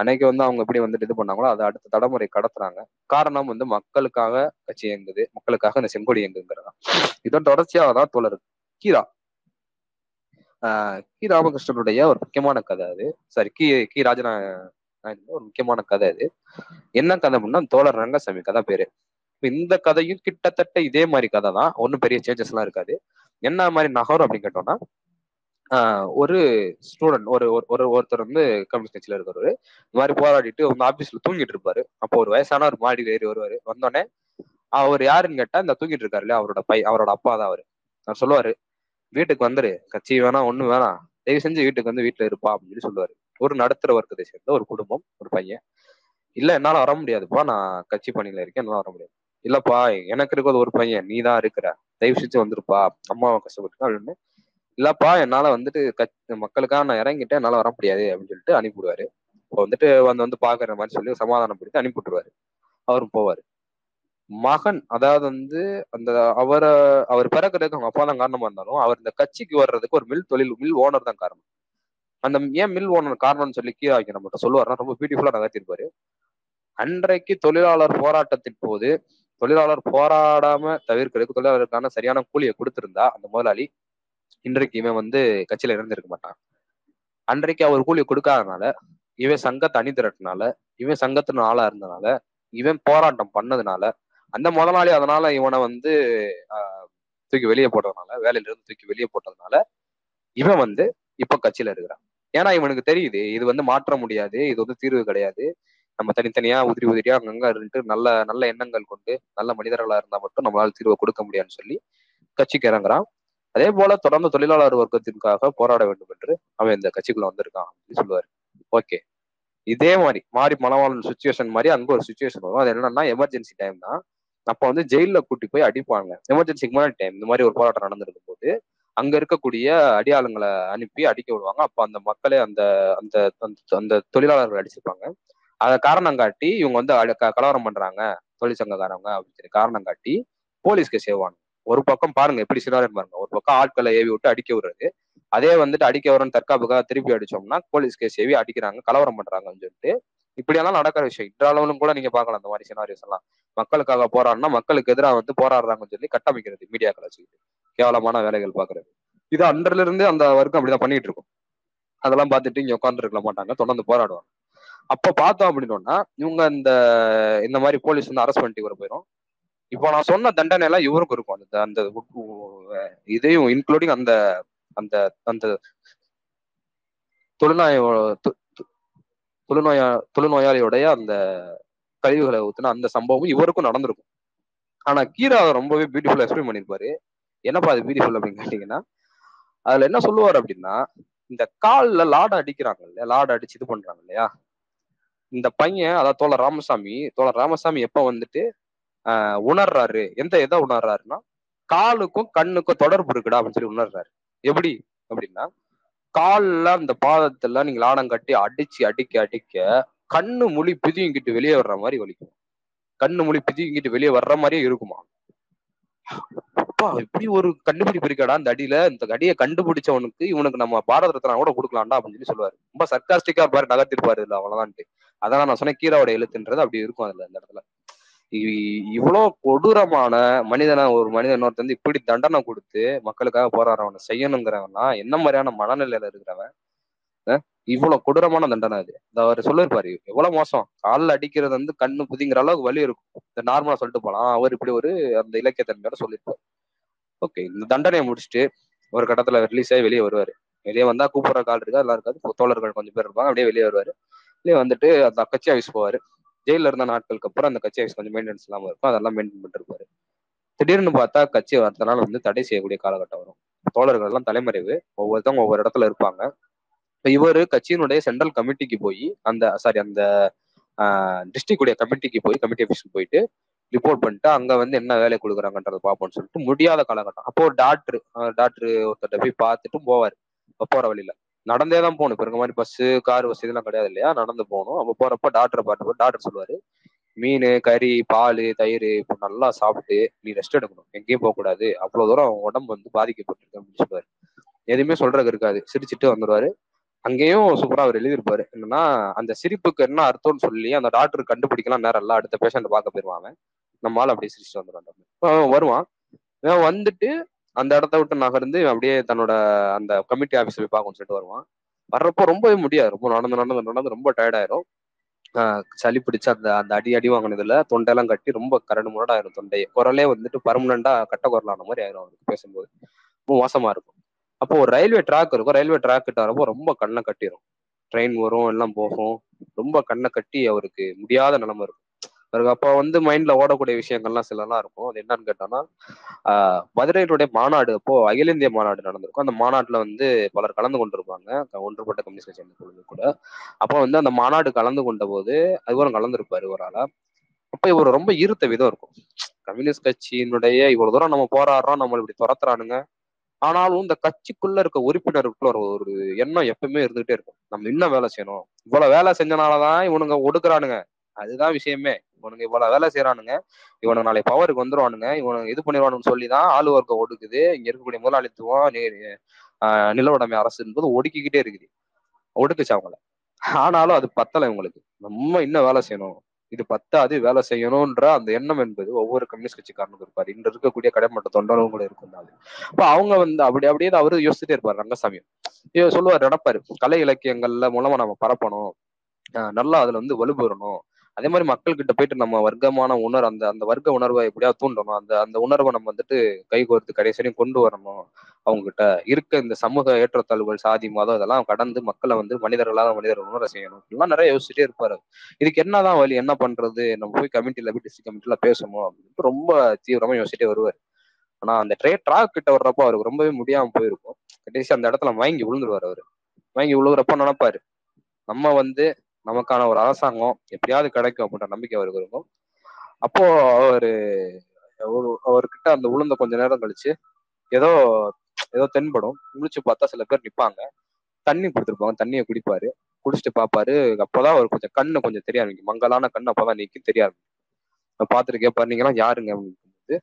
அன்னைக்கு வந்து அவங்க எப்படி வந்துட்டு இது பண்ணாங்களோ அதை அடுத்த தலைமுறை கடத்துறாங்க. காரணம் வந்து மக்களுக்காக கட்சி இயங்குது. மக்களுக்காக இந்த செங்கொடி இயங்குங்கிறதா இதன் தொடர்ச்சியாக தான் தோழர் கீரா. ஆஹ் கி ராமகிருஷ்ணனுடைய ஒரு முக்கியமான கதை அது. சாரி கி கி ராஜனா ஒரு முக்கியமான கதை அது. என்ன கதை அப்படின்னா தோழர் ரங்கசாமி கதை பேரு. இந்த கதையும் கிட்டத்தட்ட இதே மாதிரி கதை தான் ஒன்றும் பெரிய சேஞ்சஸ் எல்லாம் இருக்காது. என்ன மாதிரி நகரம் அப்படின்னு கேட்டோம்னா ஒரு ஸ்டூடெண்ட் ஒரு ஒரு ஒருத்தர் வந்து கம்யூனிஸ்ட் கட்சியில இருக்கிறவர் இந்த மாதிரி போராடிட்டு உங்க ஆபீஸ்ல தூங்கிட்டு இருப்பாரு. அப்போ ஒரு வயசானவர் மாடி ஏறி வருவாரு. வந்தோடனே அவர் யாருன்னு கேட்டா இந்த தூங்கிட்டு இருக்காரு இல்லையா அவரோட பை அவரோட அப்பா தான் அவரு. அவர் சொல்லுவாரு வீட்டுக்கு வந்துரு. கட்சி வேணாம் ஒண்ணு வேணாம். தயவு செஞ்சு வீட்டுக்கு வந்து வீட்டுல இருப்பா அப்படின்னு சொல்லி சொல்லுவாரு. ஒரு நடுத்தர வர்க்கத்தை சேர்ந்த ஒரு குடும்பம் ஒரு பையன். இல்ல என்னால வர முடியாதுப்பா. நான் கட்சி பணியில இருக்கேன். என்னால வர முடியாது. இல்லப்பா எனக்கு இருக்கிறது ஒரு பையன். நீ தான் இருக்கிற. தயவு செஞ்சு வந்திருப்பா. அம்மாவை கஷ்டப்பட்டு அப்படின்னு இல்லப்பா என்னால வந்துட்டு கட்சி மக்களுக்காக நான் இறங்கிட்டேன் என்னால வர முடியாது அப்படின்னு சொல்லிட்டு அனுப்பிவிடுவாரு. இப்போ வந்துட்டு வந்து வந்து பாக்குற மாதிரி சொல்லி சமாதானப்படுத்தி அனுப்பி விட்டுருவாரு அவரும் போவாரு. மகன் அதாவது வந்து அந்த அவரை அவர் பிறக்கிறதுக்கு அவங்க அப்பா தான் காரணமா இருந்தாலும் அவர் இந்த கட்சிக்கு வர்றதுக்கு ஒரு மில் தொழில் மில் ஓனர் தான் காரணம். அந்த ஏன் மில் ஓனர் காரணம்னு சொல்லி கீழே வைக்க நம்மகிட்ட சொல்லுவாருன்னா ரொம்ப பியூட்டிஃபுல்லா நகர்த்திருப்பாரு. அன்றைக்கு தொழிலாளர் போராட்டத்தின் போது தொழிலாளர் போராடாம தவிர்க்கிறதுக்கு தொழிலாளருக்கான சரியான கூலியை கொடுத்திருந்தா அந்த முதலாளி இன்றைக்கு இவன் வந்து கட்சியில இருந்திருக்க மாட்டான். அன்றைக்கு அவர் கூலி கொடுக்காதனால இவன் சங்கத்தை அணி திரட்டினால இவன் சங்கத்தின் ஆளா இருந்தனால இவன் போராட்டம் பண்ணதுனால அந்த முதலாளி அதனால இவனை வந்து ஆஹ் தூக்கி வெளியே போட்டதுனால வேலையில இருந்து தூக்கி வெளியே போட்டதுனால இவன் வந்து இப்ப கட்சியில இருக்கிறான். ஏன்னா இவனுக்கு தெரியுது இது வந்து மாற்ற முடியாது இது வந்து தீர்வு கிடையாது. நம்ம தனித்தனியா உதிரி உதிரியா அங்கங்க இருந்துட்டு நல்ல நல்ல எண்ணங்கள் கொண்டு நல்ல மனிதர்களா இருந்தா மட்டும் நம்மளால தீர்வை கொடுக்க முடியாதுன்னு சொல்லி கட்சிக்கு இறங்குறான். அதே போல தொடர்ந்து தொழிலாளர் வர்க்கத்திற்காக போராட வேண்டும் என்று அவன் இந்த கட்சிக்குள்ள வந்திருக்கான் அப்படின்னு சொல்லுவாரு. ஓகே. இதே மாதிரி மாறி மனவாளன் சுச்சுவேஷன் மாதிரி அங்க ஒரு சுச்சுவேஷன் வரும். அது என்னன்னா எமர்ஜென்சி டைம் தான். அப்ப வந்து ஜெயில கூட்டி போய் அடிப்பாங்க. எமர்ஜென்சிக்கு முன்னாடி டைம் இந்த மாதிரி ஒரு போராட்டம் நடந்திருக்கும் போது அங்க இருக்கக்கூடிய அடியாளங்களை அனுப்பி அடிக்க விடுவாங்க. அப்ப அந்த மக்களே அந்த அந்த அந்த தொழிலாளர்கள் அடிச்சிருப்பாங்க. அதை காரணம் காட்டி இவங்க வந்து கலவரம் பண்றாங்க. தொழிற்சங்கக்காரவங்க அப்படின்னு சொல்லி காரணம் காட்டி போலீஸ்க்கு சேவானுங்க ஒரு பக்கம் பாருங்க எப்படி சினாரன் பாருங்க. ஒரு பக்கம் ஆட்களை ஏவி விட்டு அடிக்க விடுறது. அதே வந்துட்டு அடிக்க வரணும் தற்காப்புக்காக திருப்பி அடிச்சோம்னா போலீஸ் கேஸ் ஏவி அடிக்கிறாங்க கலவரம் பண்றாங்கன்னு சொல்லிட்டு. இப்படியெல்லாம் நடக்கிற விஷயம். இன்றளவிலும் கூட நீங்க பாக்கலாம் அந்த மாதிரி சினாரியோஸ் எல்லாம். மக்களுக்காக போராடினா மக்களுக்கு எதிராக வந்து போராடுறாங்கன்னு சொல்லி கட்டமைக்கிறது மீடியாக்களை வச்சுக்கிட்டு. கேவலமான வேலைகள் பாக்குறது இது அன்றில இருந்து அந்த வர்க்கம் அப்படிதான் பண்ணிட்டு இருக்கும். அதெல்லாம் பார்த்துட்டு இங்க உட்கார்ந்து இருக்க மாட்டாங்க தொடர்ந்து போராடுவாங்க. அப்ப பார்த்தோம் அப்படின்னோம்னா இவங்க இந்த இந்த மாதிரி போலீஸ் வந்து அரெஸ்ட் பண்ணிட்டு இவரை போயிடும் இப்போ நான் சொன்ன தண்டனை எல்லாம் இவருக்கும் இருக்கும். அந்த அந்த இதையும் இன்க்ளூடிங் அந்த அந்த அந்த தொழுநோய தொழுநோயா தொழுநோயாளியோடைய அந்த கழிவுகளை ஊத்துன அந்த சம்பவம் இவருக்கும் நடந்திருக்கும். ஆனா கீரா அதை ரொம்பவே பியூட்டிஃபுல்லா எக்ஸ்பிளைன் பண்ணிருப்பாரு என்னப்பா அது பியூட்டிஃபுல் அப்படின்னு கேட்டீங்கன்னா அதுல என்ன சொல்லுவார் அப்படின்னா இந்த கால்ல லாட அடிக்கிறாங்க இல்லையா? லாட அடிச்சு இது பண்றாங்க இல்லையா? இந்த பையன் அதாவது தோழர் ராமசாமி தோழர் ராமசாமி எப்ப வந்துட்டு உணர்றாரு. எந்த எதை உணர்றாருன்னா காலுக்கும் கண்ணுக்கும் தொடர்பு இருக்குடா அப்படின்னு சொல்லி உணர்றாரு. எப்படி? அப்படின்னா கால்ல அந்த பாதத்துல நீங்க லாடம் கட்டி அடிச்சு அடிக்க அடிக்க கண்ணு மொழி பிதிங்கிட்டு வெளியே வர்ற மாதிரி வலிக்கும். கண்ணு மொழி பிதிங்கிட்டு வெளியே வர்ற மாதிரியே இருக்குமா? அப்பா இப்படி ஒரு கண்டுபிடிப்பு இருக்காடா இந்த அடியில? இந்த அடியை கண்டுபிடிச்சவனுக்கு இவனுக்கு நம்ம பாரத ரத்னா கூட கொடுக்கலாம்டா அப்படின்னு சொல்லி சொல்லுவாரு. ரொம்ப சர்க்காஸ்டிக்கா பாரு நகர்த்திருப்பாரு இல்ல அவ்வளவுதான்ட்டு. அதான் நான் சொன்னேன் கீராவோட எழுத்துன்றது அப்படி இருக்கும் அதுல இந்த இடத்துல. இவ்வளோ இவ்வளவு கொடூரமான மனிதனை ஒரு மனிதன் ஒருத்தர் வந்து இப்படி தண்டனை கொடுத்து மக்களுக்காக போராடுறவனை செய்யணுங்கிறவன்லாம் என்ன மாதிரியான மனநிலையில இருக்கிறவன்? இவ்வளவு கொடூரமான தண்டனை அது. இந்த அவர் சொல்லிருப்பாரு எவ்வளவு மோசம். காலில் அடிக்கிறது வந்து கண்ணு புதிங்கிற அளவுக்கு வலி இருக்கும். இந்த நார்மலா சொல்லிட்டு போலாம். அவர் இப்படி ஒரு அந்த இலக்கிய தன்மையோட சொல்லியிருப்பாரு. ஓகே இந்த தண்டனையை முடிச்சுட்டு ஒரு கட்டத்துல ரிலீஸ் ஆகி வெளியே வருவாரு. வெளியே வந்தா கூப்பிடுற கால் இருக்கா எல்லாம் இருக்காது தோழர்கள் கொஞ்சம் பேர் இருப்பாங்க அப்படியே வெளியே வருவாரு. வெளியே வந்துட்டு அந்த கட்சி ஆஃபீஸ் போவாரு. ஜெயில இருந்த நாட்களுக்கு அப்புறம் அந்த கட்சி ஆஃபீஸ் கொஞ்சம் மெயின்டெனன்ஸ் இல்லாம இருக்கும். அதெல்லாம் மெயின்டைன் பண்ணிட்டு திடீர்னு பார்த்தா கட்சி அடுத்த நாள் வந்து தடை செய்யக்கூடிய காலகட்டம் வரும். தோழர்கள் எல்லாம் தலைமறைவு. ஒவ்வொருத்தவங்க ஒவ்வொரு இடத்துல இருப்பாங்க. இப்போ இவர் கட்சியினுடைய சென்ட்ரல் கமிட்டிக்கு போய் அந்த சாரி அந்த டிஸ்ட்ரிக்ட் உடைய கமிட்டிக்கு போய் கமிட்டி ஆஃபீஸ்க்கு போயிட்டு ரிப்போர்ட் பண்ணிட்டு அங்க வந்து என்ன வேலை கொடுக்குறாங்கன்றத பார்ப்போம்னு சொல்லிட்டு முடியாத காலகட்டம். அப்போ டாக்டர் டாக்டர் ஒருத்தர்ட்ட போய் பார்த்துட்டு போவார். போற வழியில. நடந்தே தான் போகணும். இப்போ இருக்க மாதிரி பஸ்ஸு கார் வசதி கிடையாது இல்லையா? நடந்து போகணும். அப்போ போகிறப்ப டாக்டரை பார்த்து டாக்டர் சொல்லுவார் மீன் கறி பால் தயிர் இப்போ நல்லா சாப்பிட்டு நீ ரெஸ்ட் எடுக்கணும். எங்கேயும் போகக்கூடாது அவ்வளோ தூரம் அவங்க உடம்பு வந்து பாதிக்கப்பட்டிருக்கு. அப்படின்னு சொல்லுவார். எதுவுமே சொல்றதுக்கு இருக்காது. சிரிச்சுட்டு வந்துடுவார் அங்கேயும் சூப்பராக அவர் எழுதியிருப்பாரு. என்னன்னா அந்த சிரிப்புக்கு என்ன அர்த்தம்னு சொல்லி அந்த டாக்டர் கண்டுபிடிக்கலாம் நேரம் எல்லாம் அடுத்த பேஷண்ட் பார்க்க போயிருவான் நம்மளால அப்படியே சிரிச்சுட்டு வந்துடுவான் வருவான். வந்துட்டு அந்த இடத்த விட்டு நகர்ந்து அப்படியே தன்னோட அந்த கமிட்டி ஆஃபீஸ் போய் பார்க்கணும்னு சொல்லிட்டு வருவான். வர்றப்போ ரொம்பவே முடியாது. ரொம்ப நடந்து நடந்து நடந்து ரொம்ப டயர்டாயிரும் சளி பிடிச்ச அந்த அந்த அடி அடி வாங்கினதுல தொண்டையெல்லாம் கட்டி ரொம்ப கரடு முரடா ஆயிரும் தொண்டையை. குரலே வந்துட்டு பர்மனண்டா கட்ட குரலான மாதிரி ஆயிரும் அவருக்கு பேசும்போது. ரொம்ப மோசமா இருக்கும். அப்போ ஒரு ரயில்வே ட்ராக் இருக்கும். ரயில்வே ட்ராக் கிட்ட வரப்போ ரொம்ப கண்ணை கட்டிடும் ட்ரெயின் வரும் எல்லாம் போகும். ரொம்ப கண்ணை கட்டி அவருக்கு முடியாத நிலைமை இருக்கும். அவருக்கு அப்போ வந்து மைண்ட்ல ஓடக்கூடிய விஷயங்கள்லாம் சிலலாம் இருக்கும். அது என்னன்னு கேட்டோம்னா ஆஹ் மதுரையினுடைய மாநாடு அப்போ அகில இந்திய மாநாடு நடந்திருக்கும். அந்த மாநாட்டுல வந்து பலர் கலந்து கொண்டிருப்பாங்க. ஒன்றுபட்ட கம்யூனிஸ்ட் கட்சி குழு கூட. அப்போ வந்து அந்த மாநாடு கலந்து கொண்ட போது இவரும் கலந்துருப்பாரு ஒரு ஆளா. அப்ப இவர் ரொம்ப ஈர்த்த விதம் இருக்கும். கம்யூனிஸ்ட் கட்சியினுடைய இவ்வளவு தூரம் நம்ம போராடுறோம் நம்ம இப்படி துரத்துறானுங்க. ஆனாலும் இந்த கட்சிக்குள்ள இருக்க உறுப்பினருக்குள்ள ஒரு ஒரு எண்ணம் எப்பவுமே இருந்துகிட்டே இருக்கும். நம்ம இன்னும் வேலை செய்யணும். இவ்வளவு வேலை செஞ்சனாலதான் இவனுங்க ஒடுக்குறானுங்க. அதுதான் விஷயமே. இவனுங்க இவ்வளவு வேலை செய்யறானுங்க இவனுக்கு நாளை பவருக்கு வந்துருவானுங்க. இவனுக்கு இது பண்ணிடுவானுன்னு சொல்லிதான் ஆளு ஒர்க்க ஒடுக்குது. இங்க இருக்கக்கூடிய முதலாளித்துவம் நில உடைமை அரசு என்பது ஒடுக்கிக்கிட்டே இருக்குது. ஒடுக்குச்சு அவங்கள. ஆனாலும் அது பத்தலை இவங்களுக்கு. நம்ம இன்னும் வேலை செய்யணும். இது பத்தாது வேலை செய்யணும்ன்ற அந்த எண்ணம் என்பது ஒவ்வொரு கம்யூனிஸ்ட் கட்சிக்காரனுக்கும் இருப்பாரு. இன்று இருக்கக்கூடிய கடைமட்ட தொண்டரும் கூட இருக்கும் அது. இப்ப அவங்க வந்து அப்படி அப்படியே அவரு யோசிச்சுட்டே இருப்பாரு ரங்கசாமி. சொல்லுவார் நடப்பாரு. கலை இலக்கியங்கள்ல மூலமா நம்ம பரப்பணும். நல்லா அதுல வந்து வலுப்பெறணும். அதே மாதிரி மக்கள் கிட்ட போயிட்டு நம்ம வர்க்கமான உணர் அந்த அந்த வர்க்க உணர்வை எப்படியா தூண்டணும். அந்த அந்த உணர்வை நம்ம வந்துட்டு கை கோர்த்து கடைசியும் கொண்டு வரணும். அவங்க கிட்ட இருக்க இந்த சமூக ஏற்றத்தாழ்வுகள் சாதி மதம் இதெல்லாம் கடந்து மக்களை வந்து மனிதர்களாக மனிதர் உணர செய்யணும். இப்படிலாம் நிறைய யோசிச்சுட்டே இருப்பாரு. இதுக்கு என்னதான் வழி என்ன பண்றது? நம்ம போய் கமிட்டியில போய் டிஸ்ட்ரிக்ட் கமிட்டில பேசணும் அப்படின்ட்டு ரொம்ப தீவிரமா யோசிச்சுட்டே வருவார். ஆனா அந்த ட்ரே ட்ராக் கிட்ட வர்றப்போ அவருக்கு ரொம்பவே முடியாம போயிருக்கும். கடைசி அந்த இடத்துல வாங்கி விழுந்துருவாரு அவரு. வாங்கி விழுகுறப்ப நினைப்பாரு. நம்ம வந்து நமக்கான ஒரு அரசாங்கம் எப்படியாவது கிடைக்கும் அப்படின்ற நம்பிக்கை அவருக்கு இருக்கும். அப்போ அவரு அவர்கிட்ட அந்த உளுந்த கொஞ்ச நேரம் கழிச்சு ஏதோ ஏதோ தென்படும். முழிச்சு பார்த்தா சில பேர் நிப்பாங்க. தண்ணி கொடுத்துருப்பாங்க. தண்ணியை குடிப்பாரு. குடிச்சிட்டு பாப்பாரு அப்போதான் அவர் கொஞ்சம் கண்ணு கொஞ்சம் தெரிய ஆரம்பிக்கும். மங்கலான கண்ணு அப்பதான் நீக்கி தெரிய ஆரம்பிக்கும். பார்த்துட்டு கேட்பாரு நீங்க எல்லாம் யாருங்க? அப்படின்னு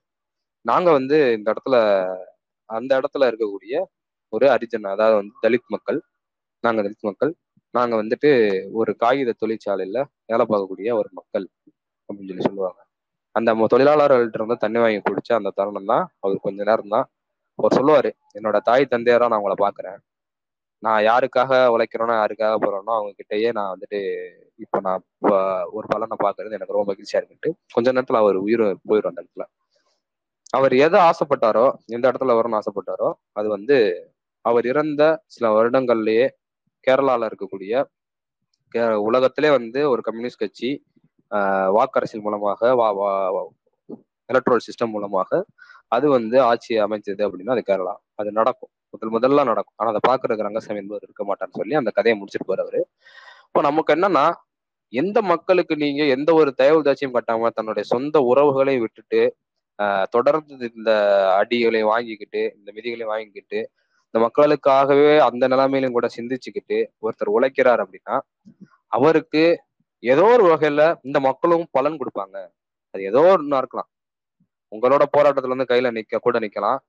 நாங்க வந்து இந்த இடத்துல அந்த இடத்துல இருக்கக்கூடிய ஒரு அரிஜன் அதாவது வந்து தலித் மக்கள் நாங்க தலித் மக்கள் நாங்க வந்துட்டு ஒரு காகித தொழிற்சாலையில வேலை பார்க்கக்கூடிய ஒரு மக்கள் அப்படின்னு சொல்லி சொல்லுவாங்க. அந்த தொழிலாளர்கள்ட்ட இருந்து தண்ணி வாங்கி குடிச்ச அந்த தருணம் தான் அவர் கொஞ்ச நேரம் தான் அவர் சொல்லுவாரு என்னோட தாய் தந்தையரா நான் உங்களை பாக்குறேன் நான் யாருக்காக உழைக்கிறேனோ யாருக்காக போறேனோ அவங்க கிட்டயே நான் வந்துட்டு இப்ப நான் ஒரு பலனை பாக்குறது எனக்கு ரொம்ப மகிழ்ச்சியா இருக்குன்ட்டு கொஞ்ச நேரத்துல அவர் உயிர் போயிடும் அந்த இடத்துல. அவர் எதை ஆசைப்பட்டாரோ எந்த இடத்துல வரணும்னு ஆசைப்பட்டாரோ அது வந்து அவர் இறந்த சில வருடங்கள்லயே கேரளால இருக்கக்கூடிய உலகத்திலே வந்து ஒரு கம்யூனிஸ்ட் கட்சி வாக்கரசியல் மூலமாக வா எலக்ட்ரோல் சிஸ்டம் மூலமாக அது வந்து ஆட்சி அமைச்சது அப்படின்னா அது கேரளா. அது நடக்கும். முதல் முதல்ல நடக்கும். ஆனா அதை பாக்குறதுக்கு ரங்கசாமி என்பவர் இருக்க மாட்டான்னு சொல்லி அந்த கதையை முடிச்சிட்டு போறவரு இப்போ நமக்கு என்னன்னா எந்த மக்களுக்கு நீங்க எந்த ஒரு தயவு தாட்சியும் கட்டாம தன்னுடைய சொந்த உறவுகளை விட்டுட்டு ஆஹ் தொடர்ந்து இந்த அடிகளை வாங்கிக்கிட்டு இந்த விதிகளை வாங்கிக்கிட்டு இந்த மக்களுக்காகவே அந்த நிலைமையிலும் கூட சிந்திச்சுக்கிட்டு ஒருத்தர் உழைக்கிறார் அப்படின்னா அவருக்கு ஏதோ ஒரு வகையில இந்த மக்களும் பலன் கொடுப்பாங்க. அது ஏதோ ஒன்னா இருக்கலாம். உங்களோட போராட்டத்துல இருந்து கையில நிக்க கூட நிக்கலாம்.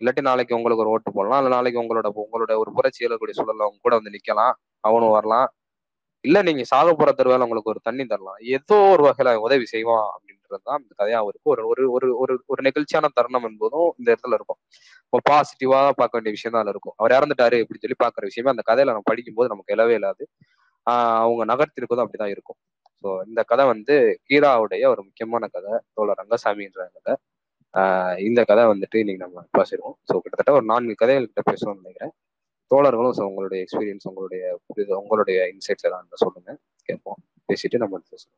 இல்லாட்டி நாளைக்கு உங்களுக்கு ஒரு ஓட்டு போடலாம். இல்ல நாளைக்கு உங்களோட உங்களோட ஒரு புரட்சி எழக்கூடிய சூழல்ல அவங்க கூட வந்து நிக்கலாம். அவனும் வரலாம். இல்ல நீங்க சாக போற தருவேல உங்களுக்கு ஒரு தண்ணி தரலாம். ஏதோ ஒரு வகையில உதவி செய்வான் அப்படின்னு அப்படின்றது தான் இந்த கதையாகவும் இருக்கும் ஒரு ஒரு ஒரு ஒரு ஒரு நெகிழ்ச்சியான தருணம் என்பதும் இந்த இடத்துல இருக்கும். இப்போ பாசிட்டிவா பார்க்க வேண்டிய விஷயம் தான் இருக்கும். அவர் இறந்துட்டாரு இப்படி சொல்லி பார்க்குற விஷயமே அந்த கதையில நம்ம படிக்கும்போது நமக்கு இலவே இல்லாது. அவங்க நகர்த்திருக்கதும் அப்படிதான் இருக்கும். ஸோ இந்த கதை வந்து கீராவுடைய ஒரு முக்கியமான கதை தோழர் ரங்கசாமின்ற கதை. இந்த கதை வந்துட்டு இன்னைக்கு நம்ம பேசிடுவோம். ஸோ கிட்டத்தட்ட ஒரு நான்கு கதைகள் கிட்ட பேசணும்னு நினைக்கிறேன். தோழர்களும் ஸோ உங்களுடைய எக்ஸ்பீரியன்ஸ் உங்களுடைய புரிதல் உங்களுடைய இன்சைட்ஸ் எல்லாம் சொல்லுங்க. கேட்போம். பேசிட்டு நம்ம பேசுவோம்